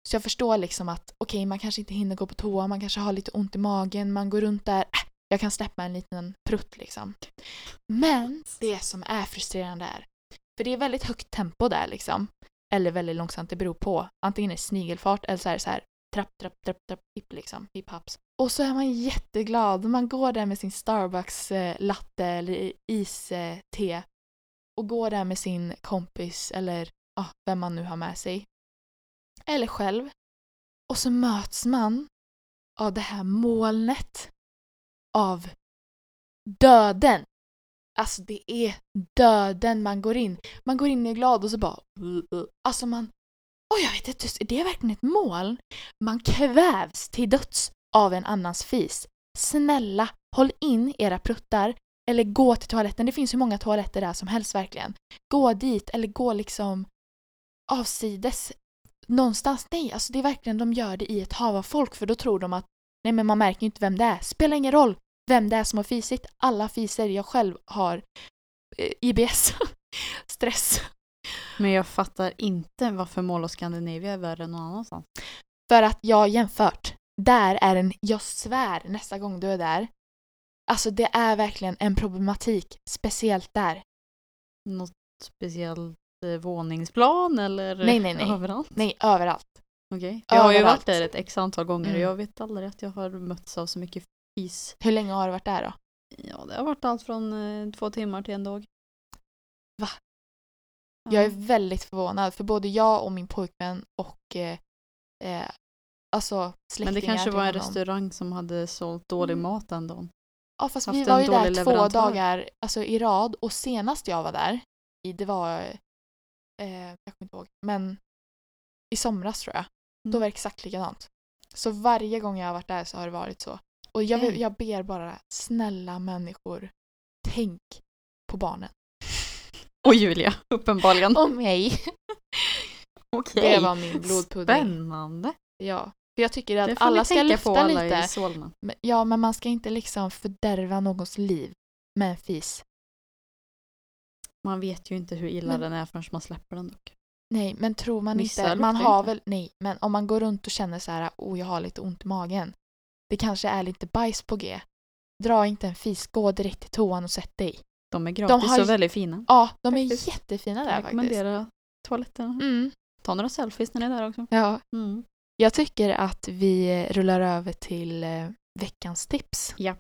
så jag förstår liksom att okej man kanske inte hinner gå på toa, man kanske har lite ont i magen, man går runt där, äh, jag kan släppa en liten prutt liksom. Men det som är frustrerande är, för det är väldigt högt tempo där liksom. Eller väldigt långsamt, det beror på. Antingen är det snigelfart eller så är det så här trapp, trapp, trapp, trapp, hipp liksom, hip haps. Och så är man jätteglad. Man går där med sin Starbucks-latte eh, eller iste eh, och går där med sin kompis eller ah, vem man nu har med sig. Eller själv. Och så möts man av det här molnet av döden. Alltså det är döden man går in. Man går in och är glad och så bara... Alltså man... Och jag vet inte, Är det verkligen ett moln. Man kvävs till döds av en annans fis. Snälla, håll in era pruttar eller gå till toaletten. Det finns hur många toaletter där som helst verkligen. Gå dit eller gå liksom avsides någonstans. Nej, alltså det är verkligen de gör det i ett hav av folk för då tror de att nej men man märker ju inte vem det är. Spelar ingen roll vem det är som har fisit. Alla fiser. Jag själv har eh, IBS. Stress. Men jag fattar inte varför Mall of Scandinavia är värre än någon annanstans. För att jag har jämfört. Där är en, jag svär nästa gång du är där. Alltså det är verkligen en problematik. Speciellt där. Något speciellt eh, våningsplan eller Nej, nej, nej. överallt? Nej, överallt. Okej. Jag har ju varit där ett x antal gånger och Mm. jag vet aldrig att jag har mötts av så mycket fis. Hur länge har du varit där då? Ja, det har varit allt från eh, två timmar till en dag. Va? Ja. Jag är väldigt förvånad för både jag och min pojkvän och eh, eh, alltså släktingar Men det kanske var en honom. restaurang som hade sålt dålig Mm. mat den dagen. Ja fast vi var ju där dålig två leverantör. dagar alltså, i rad och senast jag var där, i, det var, eh, jag kommer inte ihåg, men i somras tror jag. Då Mm. var det exakt likadant. Så varje gång jag har varit där så har det varit så. Och jag, jag ber bara, snälla människor, tänk på barnen. Och Julia, uppenbarligen. Och mig. Okej. Det var min blodpudding. Spännande. Ja. För jag tycker att alla ska lyfta alla lite. Men- Ja, men man ska inte liksom fördärva någons liv med en fis. Man vet ju inte hur illa Men- den är förrän man släpper den dock. Nej, men tror man Vissa inte... Man har inte. väl... Nej, men om man går runt och känner så här, oh jag har lite ont i magen. Det kanske är lite bajs på G. Dra inte en fis, gå direkt till toan och sätt dig. De är gratis har ju- och väldigt fina. Ja, de är Faktiskt. jättefina där Jag faktiskt. rekommenderar toaletten. Mm. Ta några selfies när ni är där också. Ja. Mm. Jag tycker att vi rullar över till eh, veckans tips. Ja.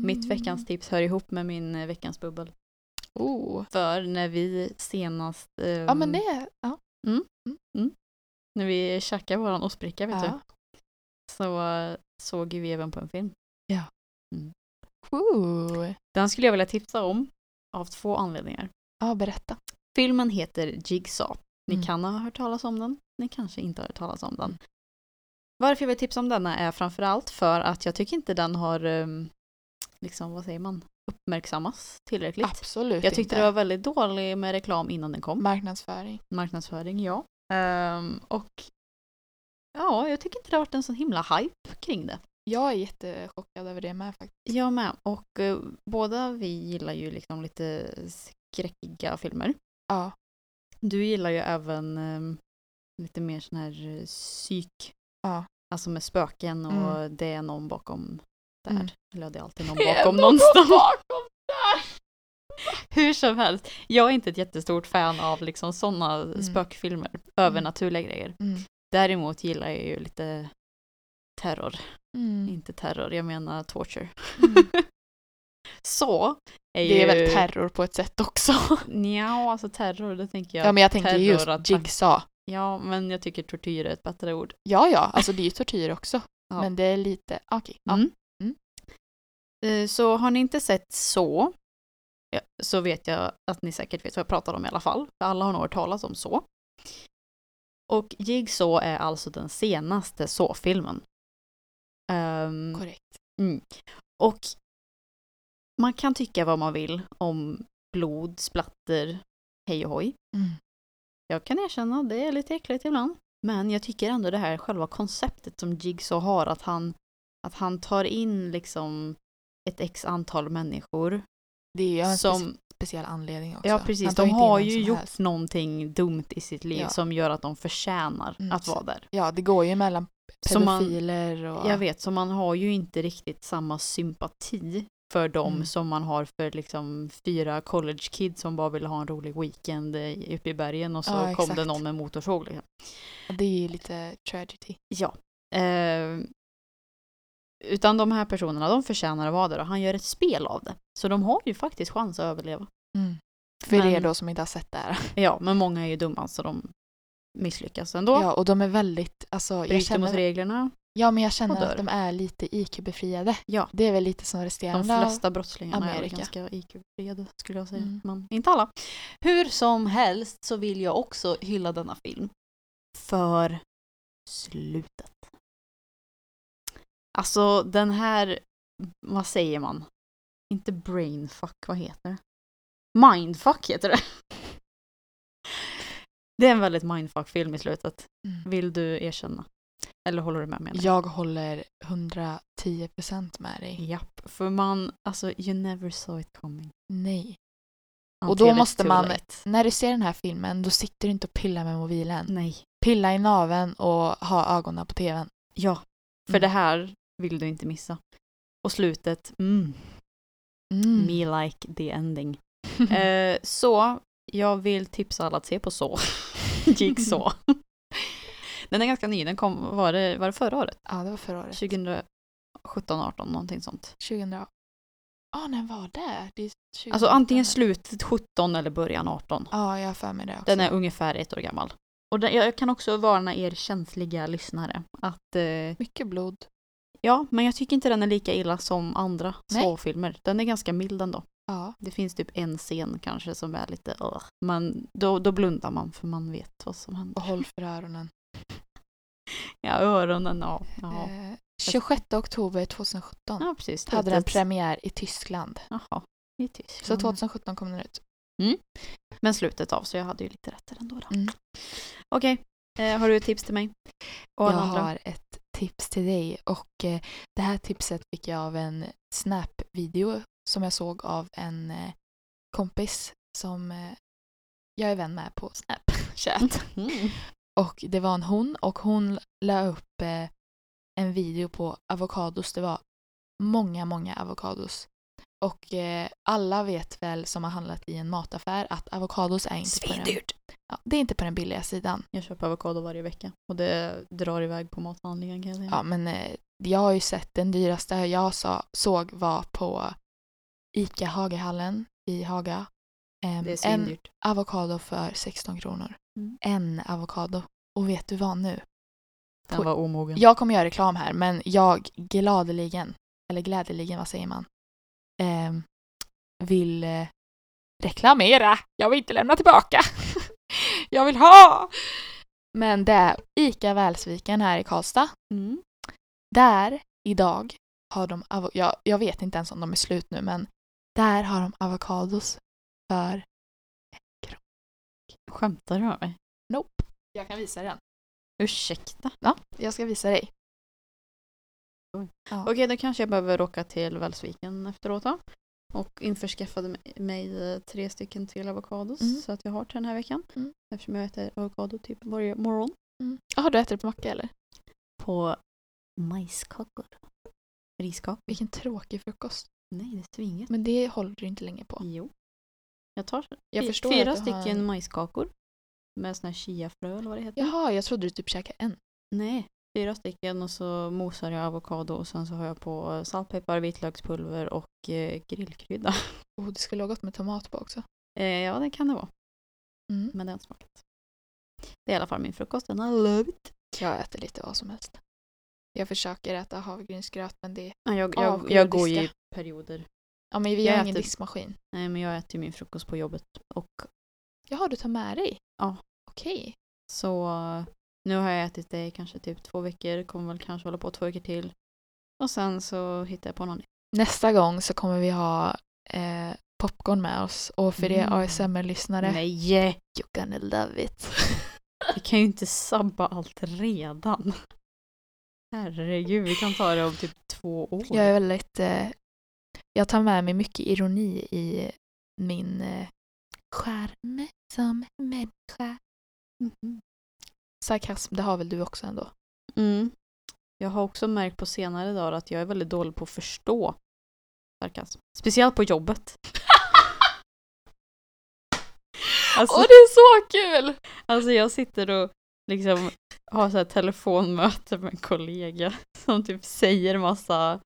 Mitt veckans tips hör ihop med min eh, veckans bubbel. Oh. För när vi senast... ehm, Ja men det... Ja. När vi käkade våran ostbricka vet du. ja. Så eh, såg vi även på en film. Ooh. Den skulle jag vilja tipsa om. Av två anledningar. Ja, berätta. Filmen heter Jigsaw. Ni Mm. kan ha hört talas om den. Ni kanske inte har hört talas om den. Varför jag vill tipsa om denna är framförallt för att jag tycker inte den har, ehm, liksom vad säger man, uppmärksammas tillräckligt. Absolut jag tyckte inte. det var väldigt dålig med reklam innan den kom. Marknadsföring. Marknadsföring, ja. Ehm, och ja, jag tycker inte det har varit en sån himla hype kring det. Jag är jättechockad över det med faktiskt. Jag med. Och eh, båda vi gillar ju liksom lite skräckiga filmer. Ja. Du gillar ju även ehm, lite mer sån här eh, psyk. Ja. Alltså med spöken och Mm. det är någon bakom där. Mm. Eller det är alltid någon bakom någon någonstans. bakom där! Hur som helst. Jag är inte ett jättestort fan av liksom sådana Mm. spökfilmer. Övernaturliga grejer. Mm. Däremot gillar jag ju lite terror. Mm. Inte terror, jag menar torture. Mm. Så är Det är ju... väl terror på ett sätt också. Ja, alltså terror, det tänker jag. Ja, men jag tänker just terrorattack. jigsaw. Ja, men jag tycker tortyr är ett bättre ord. Ja, ja, alltså det är ju tortyr också. Ja. Men det är lite, okej. ja. Mm. Mm. Eh, Så har ni inte sett så, ja, så vet jag att ni säkert vet vad jag pratar om i alla fall. För alla har nog hört talas om så. Och Jigsaw är alltså den senaste så-filmen. Ehm, Korrekt. Mm. Och man kan tycka vad man vill om blod, splatter, hej och hoj. Mm. Jag kan erkänna, det är lite äckligt ibland. Men jag tycker ändå det här själva konceptet som Jigsaw har, att han, att han tar in liksom ett x antal människor Det är ju som, speciell anledning också. ja precis, de har ju gjort helst. någonting dumt i sitt liv Ja. som gör att de förtjänar Mm, att vara där. Ja, det går ju mellan Så man- pedofiler och... Jag vet, så man har ju inte riktigt samma sympati för dem Mm. som man har för liksom fyra college kids som bara vill ha en rolig weekend uppe i bergen och så Ja, kom det någon med motorsåg. Liksom. Det är ju lite tragedy. Ja. Eh, utan de här personerna, de förtjänar att vara där och han gör ett spel av det. Så de har ju faktiskt chans att överleva. För Men- er då som inte har sett det här. Ja, men många är ju dumma så de misslyckas ändå. Ja, och de är väldigt, alltså Bryter mot känner, reglerna. ja men jag känner att de är lite IQ-befriade. Ja. Det är väl lite som De resterande av- flesta brottslingarna är Amerika. ganska IQ-befriade skulle jag säga. Mm. Men inte alla. Hur som helst så vill jag också hylla denna film. För slutet. Alltså den här, vad säger man? Inte brainfuck, vad heter det? Mindfuck heter det. Det är en väldigt mindfuck-film i slutet. Mm. Vill du erkänna? Eller håller du med mig? Jag håller 110% med dig. Japp, för man, alltså you never saw it coming. Nej. Och Until då it's måste man- late. När du ser den här filmen, då sitter du inte och pillar med mobilen. Nej. Pilla i naven och ha ögonen på tvn. Ja, för Mm. det här vill du inte missa. Och slutet, mm, Mm. me like the ending. Eh, så, jag vill tipsa alla att se på så. Jigsaw. Den är ganska ny, den kom, var det, var det förra året? ja, det var förra året. 2017, 18, någonting sånt. 2000. Ja, ah, när var det? det är 2000. Alltså antingen slutet 17 eller början 18. Ja, jag har för mig det också. Den är ungefär ett år gammal. Och den, jag kan också varna er känsliga lyssnare att eh, Mycket blod. Ja, men jag tycker inte den är lika illa som andra Nej. så-filmer. Den är ganska mild ändå. Ja. Det finns typ en scen kanske som är lite uh, men då, då blundar man för man vet vad som händer. Och håll för öronen. Ja, öronen, ja. Ja, Eh, 26 oktober 2017 ja precis. hade den premiär i Tyskland. Jaha, i Tyskland. Så 2017 kom den ut. Men slutet av, så jag hade ju lite rätt ändå. Då. Mm. Okej, eh, har du ett tips till mig? Och jag har ett tips till dig och eh, det här tipset fick jag av en Snap-video som jag såg av en eh, kompis som eh, jag är vän med på Snapchat. Mm. Och det var en hon och hon la upp en video på avokados. Det var många, många avokados. Och eh, alla vet väl som har handlat i en mataffär att avokados är inte på den, ja, det är inte på den billiga sidan. Jag köper avokado varje vecka och det drar iväg på mathandlingen kan jag säga. Ja, men eh, jag har ju sett den dyraste jag sa, såg var på ICA Hagahallen i Haga. Em, det är en svindyrt. avokado för 16 kronor. Mm. En avokado. Och vet du vad nu? Den var omogen. Jag kommer göra reklam här men jag gladeligen, eller glädjeligen, vad säger man? Em, vill eh, reklamera. Jag vill inte lämna tillbaka. jag vill ha! Men det är ICA Välsviken här i Karlstad. Mm. Där idag har de, jag, jag vet inte ens om de är slut nu men där har de avokados för Skämtar du med mig? Jag kan visa den. Ursäkta? Ja, jag ska visa dig. Ja. Okej, då kanske jag behöver åka till Välsviken efteråt då. Och införskaffade mig- eh, tre stycken till avokados Mm. så att jag har till den här veckan. Mm. Eftersom jag äter avokado typ varje morgon. Mm. Jaha, du äter det på macka eller? På majskakor. Riskakor. Vilken tråkig frukost. Nej, det är svinget. Men det håller du inte länge på. Jo. Jag tar Jag förstår fyra har stycken en- majskakor. Med sån här chiafrö eller vad det heter. Jaha, jag trodde du typ käkade en. Nej, fyra stycken och så mosar jag avokado och sen så har jag på eh, saltpeppar, vitlökspulver och eh, grillkrydda. Oh, det skulle ha gått med tomat på också. Eh, ja, det kan det vara. Mm. Men det har inte smakat. Det är i alla fall min frukost. And I love it. Jag äter lite vad som helst. Jag försöker äta havregrynsgröt men det... Ja, Jag, Ja, jag, går jag att går i perioder. Ja men vi Jag har ingen äter- diskmaskin. Nej, men jag äter min frukost på jobbet. Och Jaha, du tar med dig? Ja. Okej. så nu har jag ätit det i kanske typ två veckor. Kommer väl kanske hålla på två veckor till. Och sen så hittar jag på någon. Nästa gång så kommer vi ha eh, popcorn med oss och för er Mm. ASMR-lyssnare, Nej! you're gonna love it. Vi kan ju inte sabba allt redan. Herregud, vi kan ta det om typ två år. Jag är väldigt... Eh, jag tar med mig mycket ironi i min eh, skärm som människa. Mhm. Sarkasm, det har väl du också ändå? Mm. Jag har också märkt på senare dagar att jag är väldigt dålig på att förstå sarkasm. Speciellt på jobbet. Alltså, Åh, det är så kul! alltså jag sitter och liksom har så här telefonmöte med en kollega som typ säger massa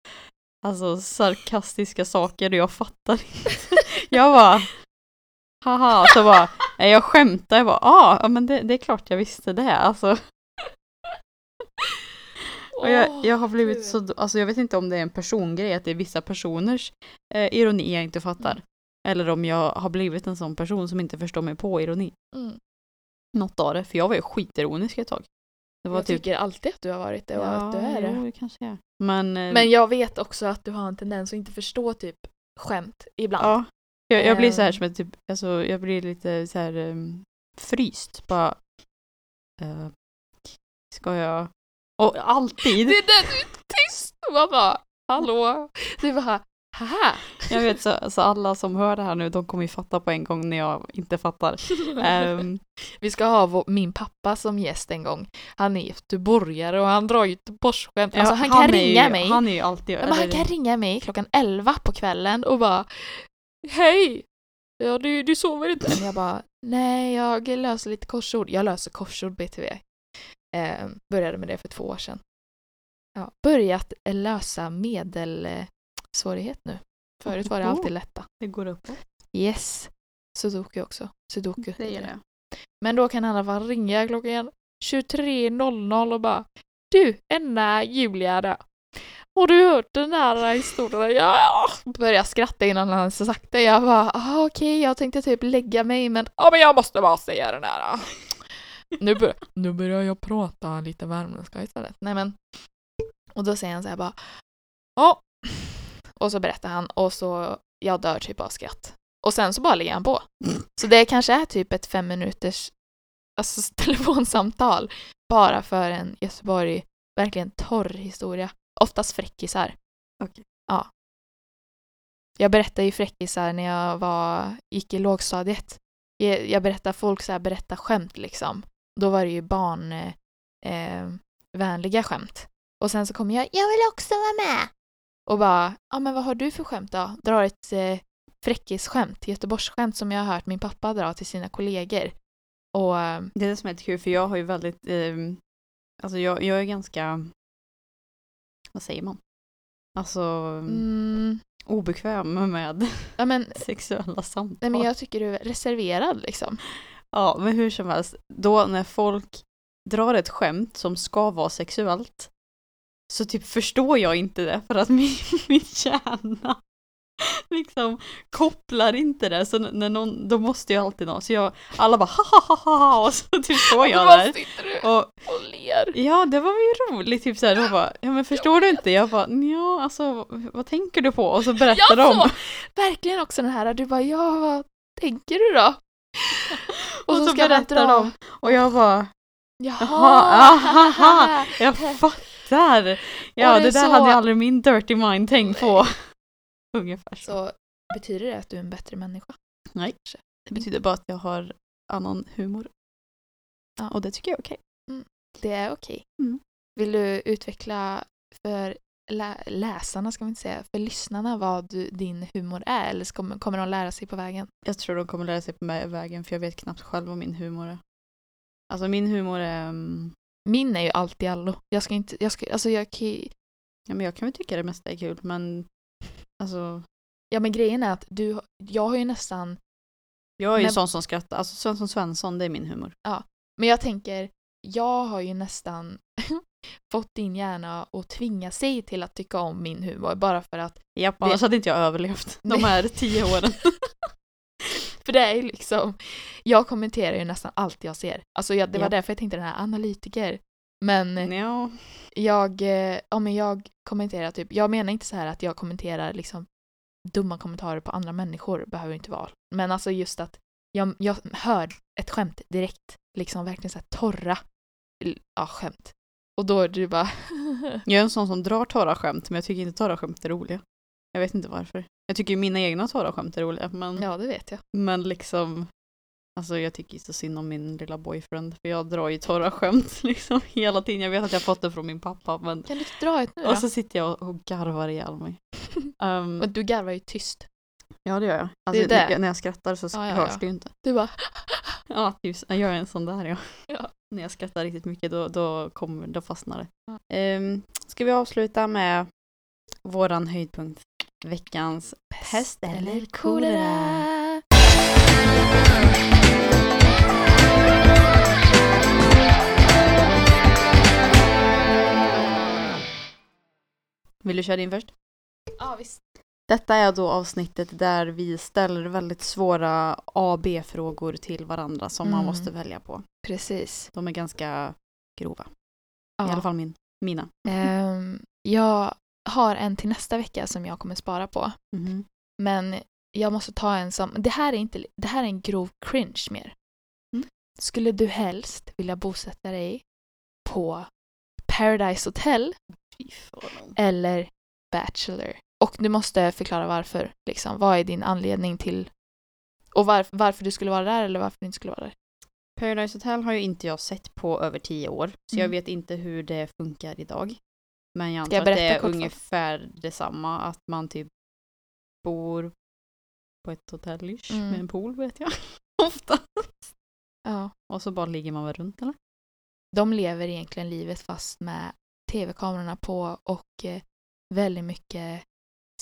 alltså sarkastiska saker och jag fattar inte. Jag bara haha, så bara nej, jag skämtar, jag bara ah, ja men det, det är klart jag visste det alltså. Och jag, jag har blivit så, alltså jag vet inte om det är en persongrej, att det är vissa personers eh, ironi jag inte fattar. Mm. Eller om jag har blivit en sån person som inte förstår mig på ironi. Mm. Något av det, för jag var ju skitironisk ett tag. Det var Jag typ, tycker alltid att du har varit det och att du är jo, det. det kanske är. Men, eh, Men jag vet också att du har en tendens att inte förstå typ skämt ibland. ja, jag, jag blir så här Ehm. som ett typ, alltså jag blir lite så här um, fryst. Bara, eh, ska jag, och alltid. Det är där du är tyst! Och man bara, hallå? Du bara, haha. Jag vet så, så alla som hör det här nu, de kommer ju fatta på en gång när jag inte fattar. Ehm, Vi ska ha vår, min pappa som gäst en gång. Han är göteborgare och han drar göteborgsskämt. Alltså ja, han kan är ringa mig. Han är ju alltid... Ja, men han eller- kan ringa mig klockan 11 på kvällen och bara Hej! Ja, du, du sover inte än? Jag bara Nej, jag löser lite korsord. Jag löser korsord BTV. Eh, började med det för två år sedan. Ja, börjat lösa medelsvårighet nu. Förut var det alltid lätta. Det går upp. Yes. Sudoku också. Sudoku. Det är det. Men då kan han i alla fall ringa klockan 23.00 och bara Du, Enna, Julia där. Har du hört den här historien? Ja, började skratta innan han ens sagt det. Jag bara, ah, okej, jag tänkte typ lägga mig men, ja men jag måste bara säga den här. Nu, bör, nu börjar jag prata lite värmländska istället. Nej men, och då säger han så här bara, ja. Och så berättar han och så, jag dör typ av skratt. Och sen så bara lägger han på. Så det kanske är typ ett fem minuters alltså, telefonsamtal bara för en Göteborg, verkligen torr historia. Oftast fräckisar. Okej. Ja. Jag berättade ju fräckisar när jag var, gick i lågstadiet. Jag, jag berättade folk så här, berätta skämt liksom. Då var det ju barn eh, eh, skämt. Och sen så kommer jag, jag vill också vara med! Och bara, ja men vad har du för skämt då? Drar ett eh, fräckisskämt, Göteborgsskämt som jag har hört min pappa dra till sina kollegor. Och eh, Det är det som är kul för jag har ju väldigt, eh, alltså jag, jag är ganska, vad säger man? Alltså mm, obekväm med ja men, sexuella samtal. nej men jag tycker du är reserverad liksom. Ja, men hur som helst, då när folk drar ett skämt som ska vara sexuellt så typ förstår jag inte det för att min, min hjärna liksom kopplar inte det så när någon, då måste jag alltid någon så jag, alla bara ha ha ha ha och så typ står jag där. Och och ler. ja, det var ju roligt typ såhär, de bara, ja men förstår du inte? Jag bara, ja alltså vad tänker du på? Och så berättar de. så, verkligen också den här, du bara ja vad tänker du då? Och så ska man berättar de. Och jag bara, Jaha, Jaha, ahaha. Jag fattar! Ja, Och det det, är där så- hade jag aldrig min dirty mind tänkt på. Ungefär så. Så betyder det att du är en bättre människa? Nej, det betyder bara att jag har annan humor. Ja. Och det tycker jag är okej. Det är okej. Mm. Vill du utveckla för lä- läsarna, ska vi inte säga, för lyssnarna vad du, din humor är? Eller ska, kommer de lära sig på vägen? Jag tror de kommer lära sig på vägen för jag vet knappt själv vad min humor är. Alltså min humor är... mm, Min är ju allt i allo. Jag ska inte, jag ska, alltså jag kan Ja men jag kan väl tycka det mesta är kul men... Alltså... Ja men grejen är att du, jag har ju nästan, Jag är ju Men- sån som skrattar. Alltså Svensson Svensson, det är min humor. men jag tänker, jag har ju nästan fått din hjärna att tvinga sig till att tycka om min humor bara för att Japp, annars hade inte jag överlevt de här tio åren. För det är ju liksom, jag kommenterar ju nästan allt jag ser. Alltså jag, det var Ja. därför jag tänkte den här analytiker. Men ja. jag, eh, ja men jag kommenterar typ, jag menar inte så här att jag kommenterar liksom dumma kommentarer på andra människor, behöver inte vara. Men alltså just att jag, jag hör ett skämt direkt, liksom verkligen så här torra ja, skämt. Och då är du bara Jag är en sån som drar torra skämt men jag tycker inte torra skämt är roliga. Jag vet inte varför. Jag tycker mina egna torra skämt är roliga men, Ja, det vet jag. men liksom Alltså jag tycker så synd om min lilla boyfriend för jag drar ju torra skämt liksom hela tiden. Jag vet att jag fått det från min pappa men Kan du inte dra ett nu då? och så sitter jag och garvar ihjäl mig. Um, Men du garvar ju tyst. ja det gör jag. Det Alltså, det. när- När jag skrattar så Ja, ja, hörs ja. det ju inte. Du bara Ja, typ, jag är en sån där ja. Ja. När jag skrattar riktigt mycket då, då, kommer, då fastnar det. Um, ska vi avsluta med våran höjdpunkt? Veckans pest eller kolera? Vill du köra din först? Ja, visst. Detta är då avsnittet där vi ställer väldigt svåra A-B-frågor till varandra som man Mm. måste välja på. Precis. De är ganska grova. Ja. I alla fall min, mina. Ehm, jag har en till nästa vecka som jag kommer spara på. Mhm. Men jag måste ta en som, det här är inte, det här är en grov cringe mer. Mm. Skulle du helst vilja bosätta dig på Paradise Hotel. Eller Bachelor? Och du måste förklara varför. Liksom. Vad är din anledning till och var, varför du skulle vara där eller varför du inte skulle vara där? Paradise Hotel har ju inte jag sett på över tio år. Så jag Mm. vet inte hur det funkar idag. Men jag antar jag att det är kort för- ungefär detsamma. Att man typ bor på ett hotellish Mm. med en pool vet jag. Ofta. Ja. Och så bara ligger man väl runt eller? De lever egentligen livet fast med tv-kamerorna på och eh, väldigt mycket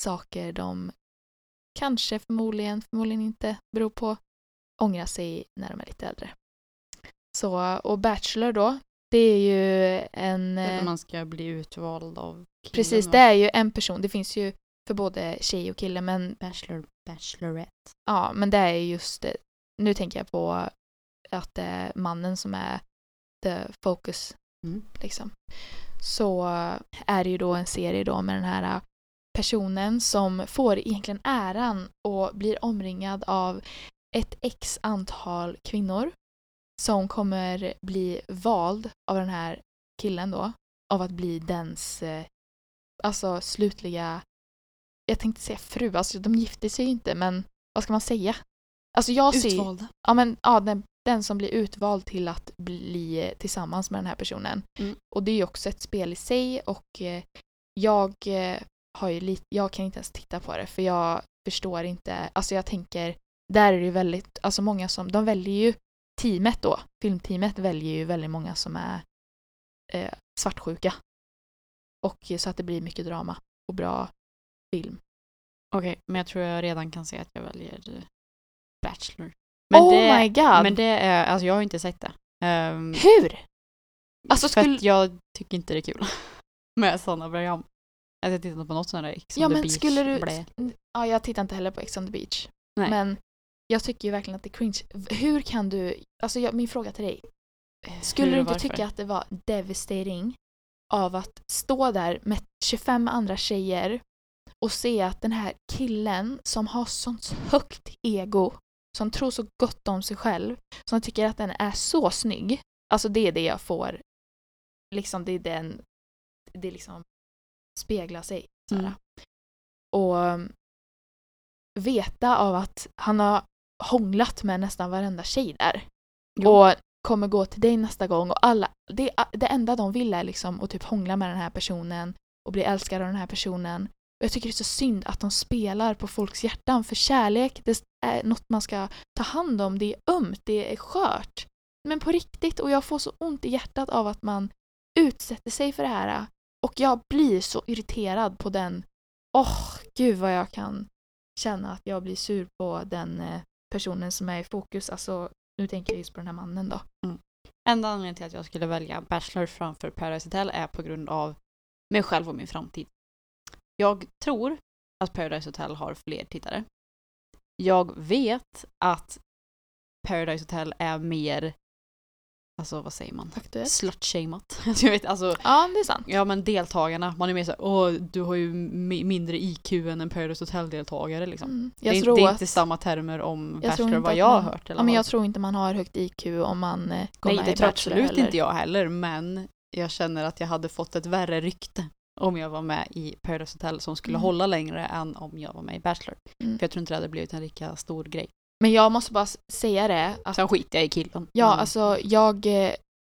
saker de kanske, förmodligen, förmodligen inte, beror på, ångrar sig när de är lite äldre. Så, och Bachelor då, det är ju en... Eller eh, man ska bli utvald av killen. Precis, det är ju en person. Det finns ju för både tjej och kille men Bachelor, Bachelorette. Ja, men det är just det. Nu tänker jag på att det är mannen som är the focus. Mm. Liksom. Så är det ju då en serie då med den här personen som får egentligen äran och blir omringad av ett x antal kvinnor som kommer bli vald av den här killen då av att bli dens eh, alltså slutliga jag tänkte säga fru, alltså de gifter sig ju inte men vad ska man säga? Alltså jag ser Utvalda. ja men ja, den den som blir utvald till att bli tillsammans med den här personen. Mm. Och det är ju också ett spel i sig och eh, jag eh, har ju lite, jag kan inte ens titta på det för jag förstår inte, alltså jag tänker, där är det ju väldigt, alltså många som, de väljer ju teamet då, filmteamet väljer ju väldigt många som är eh, svartsjuka. Och så att det blir mycket drama och bra film. Okej, men jag tror jag redan kan se att jag väljer eh, Bachelor. Men oh det, my god! Men det är, alltså jag har inte sett det. Um, Hur? Alltså, för skulle- att jag tycker inte det är kul med sådana program. Alltså, Jag har tittat på något sånt där Ex on Ja the men beach, skulle du... blä. Ja, jag tittar inte heller på Ex on the beach. Nej. Men jag tycker ju verkligen att det är cringe. Hur kan du... Alltså jag, min fråga till dig. Skulle Hur du inte varför? tycka att det var devastating av att stå där med 25 andra tjejer och se att den här killen som har sånt högt ego, som tror så gott om sig själv, som tycker att den är så snygg. Alltså det är det jag får. Liksom det är den, det liksom speglar sig. Mm. Och um, veta av att han har hånglat med nästan varenda tjej där. Jo. Och kommer gå till dig nästa gång och alla, det, det enda de vill är liksom att typ hångla med den här personen och bli älskade av den här personen. Och jag tycker det är så synd att de spelar på folks hjärtan för kärlek det är något man ska ta hand om, det är ömt, det är skört. Men på riktigt, och jag får så ont i hjärtat av att man utsätter sig för det här. Och jag blir så irriterad på den, åh gud vad jag kan känna att jag blir sur på den eh, personen som är i fokus. Alltså nu tänker jag just på den här mannen då. Mm. Enda anledningen till att jag skulle välja Bachelor framför Paradise Hotel är på grund av mig själv och min framtid. Jag tror att Paradise Hotel har fler tittare. Jag vet att Paradise Hotel är mer, alltså vad säger man? Slutshamat. Jag vet, alltså, Ja, det är sant. ja men deltagarna, man är mer såhär åh du har ju mi- mindre IQ än en Paradise Hotel-deltagare liksom. Mm. Det Jag är, det är inte samma termer om jag Bachelor vad jag har hört. Eller ja, men jag tror inte man har högt IQ om man eh, går Nej, med det i tror absolut heller. inte jag heller, men jag känner att jag hade fått ett värre rykte om jag var med i Paradise Hotel som skulle Mm. hålla längre än om jag var med i Bachelor. Mm. För jag tror inte det hade blivit en lika stor grej. Men jag måste bara säga det. Att, Sen skiter jag i killen. ja, Men- alltså jag eh,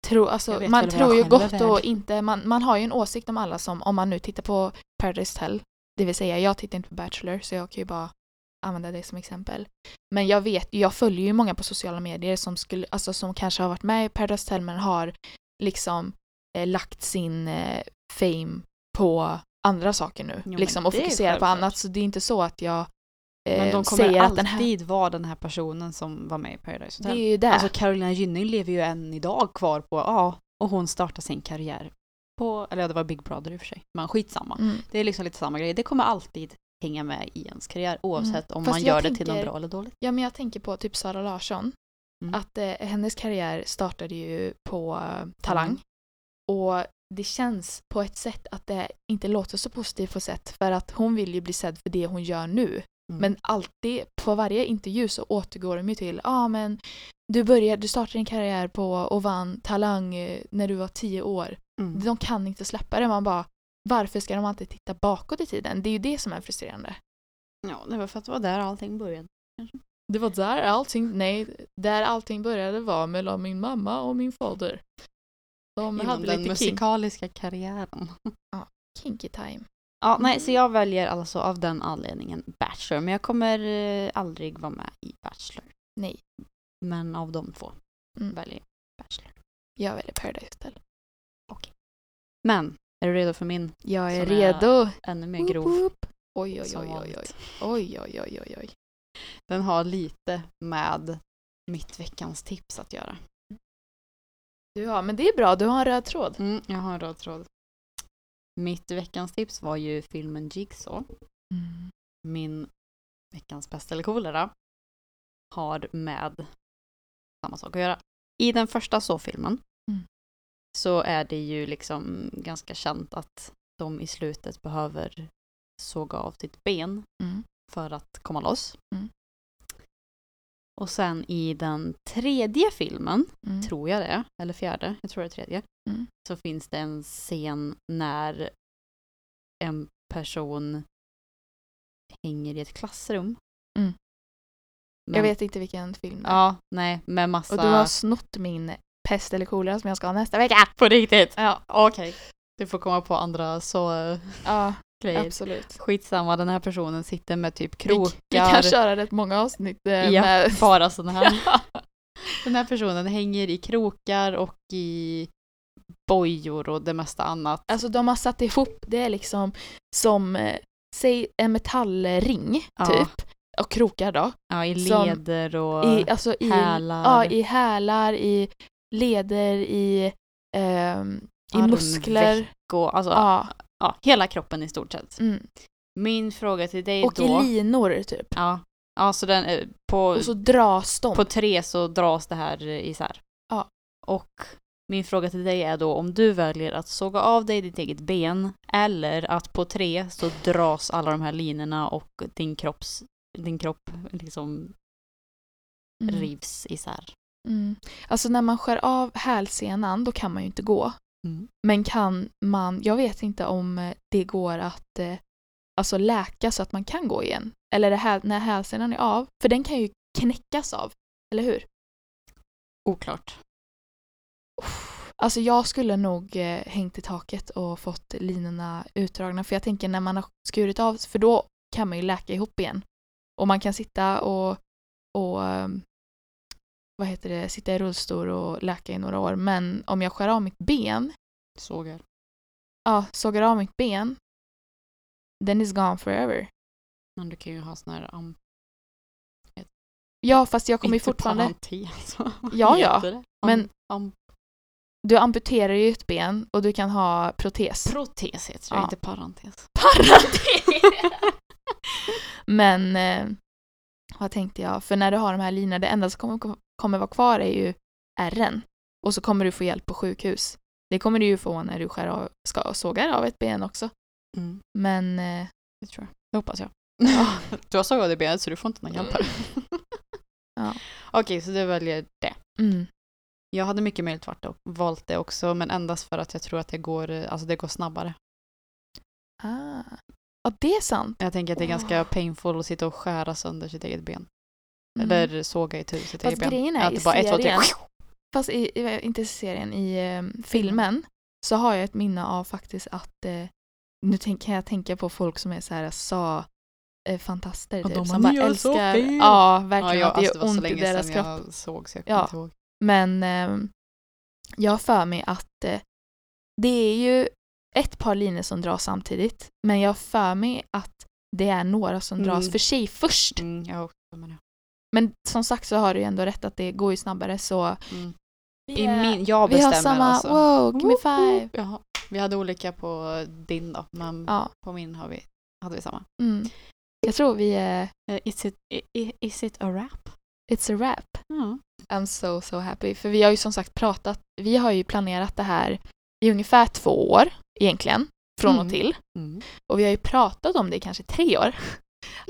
tror, Jag alltså vet man tror jag ju gott och inte, man, man har ju en åsikt om alla som, om man nu tittar på Paradise Hotel, det vill säga jag tittar inte på Bachelor så jag kan ju bara använda det som exempel. Men jag vet, jag följer ju många på sociala medier som skulle, alltså som kanske har varit med i Paradise Hotel men har liksom eh, lagt sin eh, fame på andra saker nu. Jo, liksom och det är fokuserar på annat så det är inte så att jag eh, Men de kommer säger alltid att den här, vara den här personen som var med i Paradise det Hotel. är ju det. Alltså Carolina Gynning lever ju än idag kvar på, ja, och hon startar sin karriär på, eller ja det var Big Brother i och för sig, men skitsamma. Mm. Det är liksom lite samma grej, det kommer alltid hänga med i ens karriär oavsett om Mm. Fast man gör det till något tänker- bra eller dåligt. Ja, men jag tänker på typ Sara Larsson. Mm. Att eh, hennes karriär startade ju på eh, Talang. Mm. Och det känns på ett sätt att det inte låter så positivt på sätt för att hon vill ju bli sedd för det hon gör nu. Mm. Men alltid, på varje intervju så återgår de ju till ja ah, men du började, du startade din karriär på och vann Talang eh, när du var tio år. Mm. De kan inte släppa det. Man bara varför ska de alltid titta bakåt i tiden? Det är ju det som är frustrerande. Ja, det var för att det var där allting började. Det var där allting, nej, där allting började var mellan min mamma och min fader. De Inom hade den lite kink, musikaliska karriären. kinky time. Ja, nej, så jag väljer alltså av den anledningen Bachelor. Men jag kommer eh, aldrig vara med i Bachelor. Nej. Men av de två Mm. väljer jag Bachelor. Jag väljer Paradise Hotel. Men, är du redo för min Jag är Som är redo. ännu mer Woop, grov? woop. Oj, oj, som oj, oj, oj. vanligt? Oj, oj, oj, oj, oj. Den har lite med mitt veckans tips att göra. Du har, men det är bra, du har en röd tråd. Mm, jag har en röd tråd. Mitt veckans tips var ju filmen Jigsaw. Mm. Min veckans pest eller kolera har med samma sak att göra. I den första så-filmen Mm. så är det ju liksom ganska känt att de i slutet behöver såga av sitt ben Mm. för att komma loss. Mm. Och sen i den tredje filmen, Mm. tror jag det eller fjärde, jag tror det är tredje, Mm. så finns det en scen när en person hänger i ett klassrum. Mm. Men, Jag vet inte vilken film det är. Ja, nej, med massa... Och du har snott min pest eller kolera som jag ska ha nästa vecka. På riktigt? Ja, Okej. Du får komma på andra så eh, ja grejer. absolut. Skitsamma, den här personen sitter med typ Vi, krokar. vi kan köra rätt många avsnitt eh, Ja, med... bara sådana här. Ja. Den här personen hänger i krokar och i bojor och det mesta annat. Alltså de har satt ihop, det är liksom som, eh, säg en metallring Ja. typ. Och krokar då. Ja, i som- leder och I, alltså i hälar. Ja, i hälar, i leder, i, ehm, i muskler. och, alltså, Ja. Ja, hela kroppen i stort sett. Mm. Min fråga till dig Och då. i linor typ. ja, ja, så den, eh, på, Och så dras de. på tre så dras det här eh, isär. Ja. Och min fråga till dig är då om du väljer att såga av dig ditt eget ben eller att på tre så dras alla de här linorna och din, kropps, din kropp liksom Mm. rivs isär. Mm. Alltså när man skär av hälsenan då kan man ju inte gå. Mm. Men kan man, jag vet inte om eh, det går att eh, alltså läka så att man kan gå igen. Eller det här, när hälsenan är av, för den kan ju knäckas av, eller hur? Oklart. Alltså jag skulle nog eh, hängt i taket och fått linorna utdragna för jag tänker när man har skurit av, för då kan man ju läka ihop igen. Och man kan sitta och, och ehm, vad heter det, sitta i rullstol och läka i några år. Men om jag skär av mitt ben, Sågar. ja, sågar av mitt ben, then is gone forever. Men du kan ju ha sån här am- Ja, fast jag kommer ju fortfarande... parentes. Vad Ja, ja. Am- Men- am- Du amputerar ju ett ben och du kan ha protes. protes heter det, Ja. inte parentes. Parentes! Men eh, vad tänkte jag? För när du har de här linorna, det enda som kommer, kommer vara kvar är ju ärren. Och så kommer du få hjälp på sjukhus. Det kommer du ju få när du skär av, ska, sågar av ett ben också. Mm, Men eh, det tror jag. Det hoppas jag. Ja. du har sågat i benet så du får inte någon hjälp här. Ja. Okej, så du väljer det. mm, Jag hade mycket möjligt varit och valt det också, men endast för att jag tror att det går, eh, alltså det går snabbare. ah. Ja, det är sant. Jag tänker att det är ganska Åh. painful att sitta och skära sönder sitt eget ben. Mm. Eller såga i sitt Fast ben. grejen är Att i bara ett, två, tre. serien- Fast i, i, inte i serien, i eh, filmen så har jag ett minne av faktiskt att eh, nu tänk, kan jag tänka på folk som är så här sa eh, fantaster Och typ, de som bara, bara "Ni har så älskar, fel." ja verkligen ja, att det alltså, gör ont i deras kropp. jag såg så jag Ja. kommer inte ihåg. Men eh, jag har för mig att eh, det är ju ett par linjer som dras samtidigt men jag har för mig att det är några som Mm. dras för sig först. Mm, jag också mig det. Men som sagt så har du ju ändå rätt att det går ju snabbare så Mm. vi, I min, jag vi bestämmer har samma, alltså. wow, give me five. Jaha. Vi hade olika på din då, men Ja, på min har vi, hade vi samma. mm. Jag tror vi är, Uh, is, it, is it a rap? it's a wrap. Ja. I'm so so happy. För vi har ju som sagt pratat, vi har ju planerat det här i ungefär två år egentligen, från Mm. och till. Mm. Och vi har ju pratat om det i kanske tre år.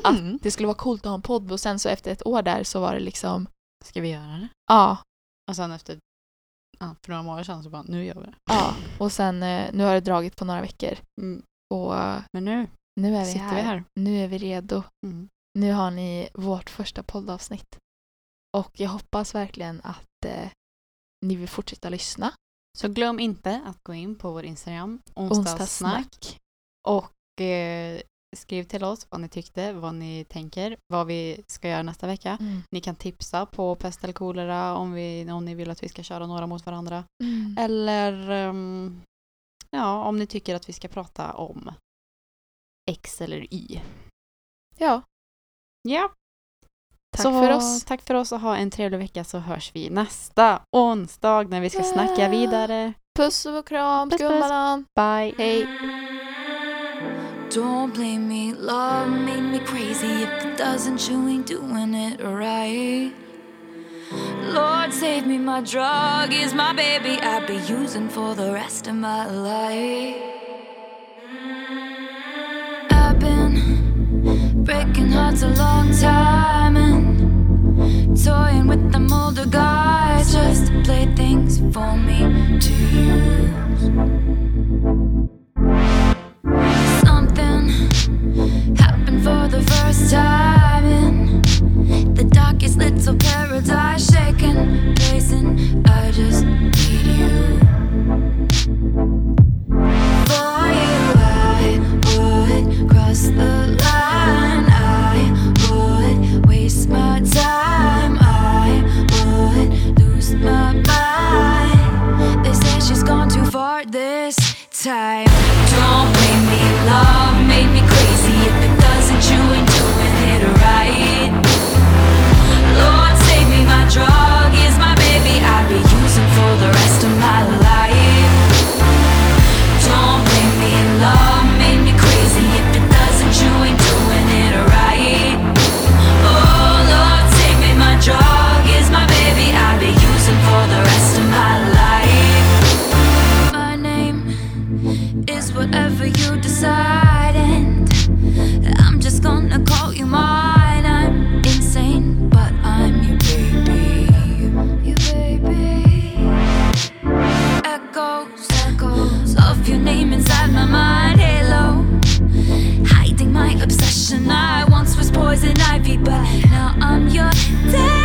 Att Mm. det skulle vara coolt att ha en podd och sen så efter ett år där så var det liksom, Ska vi göra det? ja, Och sen efter, ja, för några månader sedan så bara, nu gör vi det. ja. Och sen eh, nu har det dragit på några veckor. Mm. Och Men nu nu är vi sitter här. vi här. Nu är vi redo. Mm. Nu har ni vårt första poddavsnitt. Och jag hoppas verkligen att eh, ni vill fortsätta lyssna. Så glöm inte att gå in på vår Instagram, onsdagssnack, Onsdagssnack. och eh, skriv till oss vad ni tyckte, vad ni tänker, vad vi ska göra nästa vecka. Mm. Ni kan tipsa på pest eller kolera om, vi, om ni vill att vi ska köra några mot varandra. Mm. Eller ehm, ja, om ni tycker att vi ska prata om X eller Y. Ja, Ja. tack så, för oss. Tack för oss och ha en trevlig vecka så hörs vi nästa onsdag när vi ska snacka vidare. Puss och kram, Puss. Bye! Hej. Don't blame me, love made me crazy. If it doesn't, you ain't doing it right. Lord, save me, my drug is my baby. I'll be using for the rest of my life. I've been breaking hearts a long time and toying with them older guys just to play things for me to use. for the first time in the darkest little paradise, shaking, blazing. I just need you. For you, I would cross the line. I would waste my time. I would lose my mind. They say she's gone too far this time. I once was poison ivy, but now I'm your dad.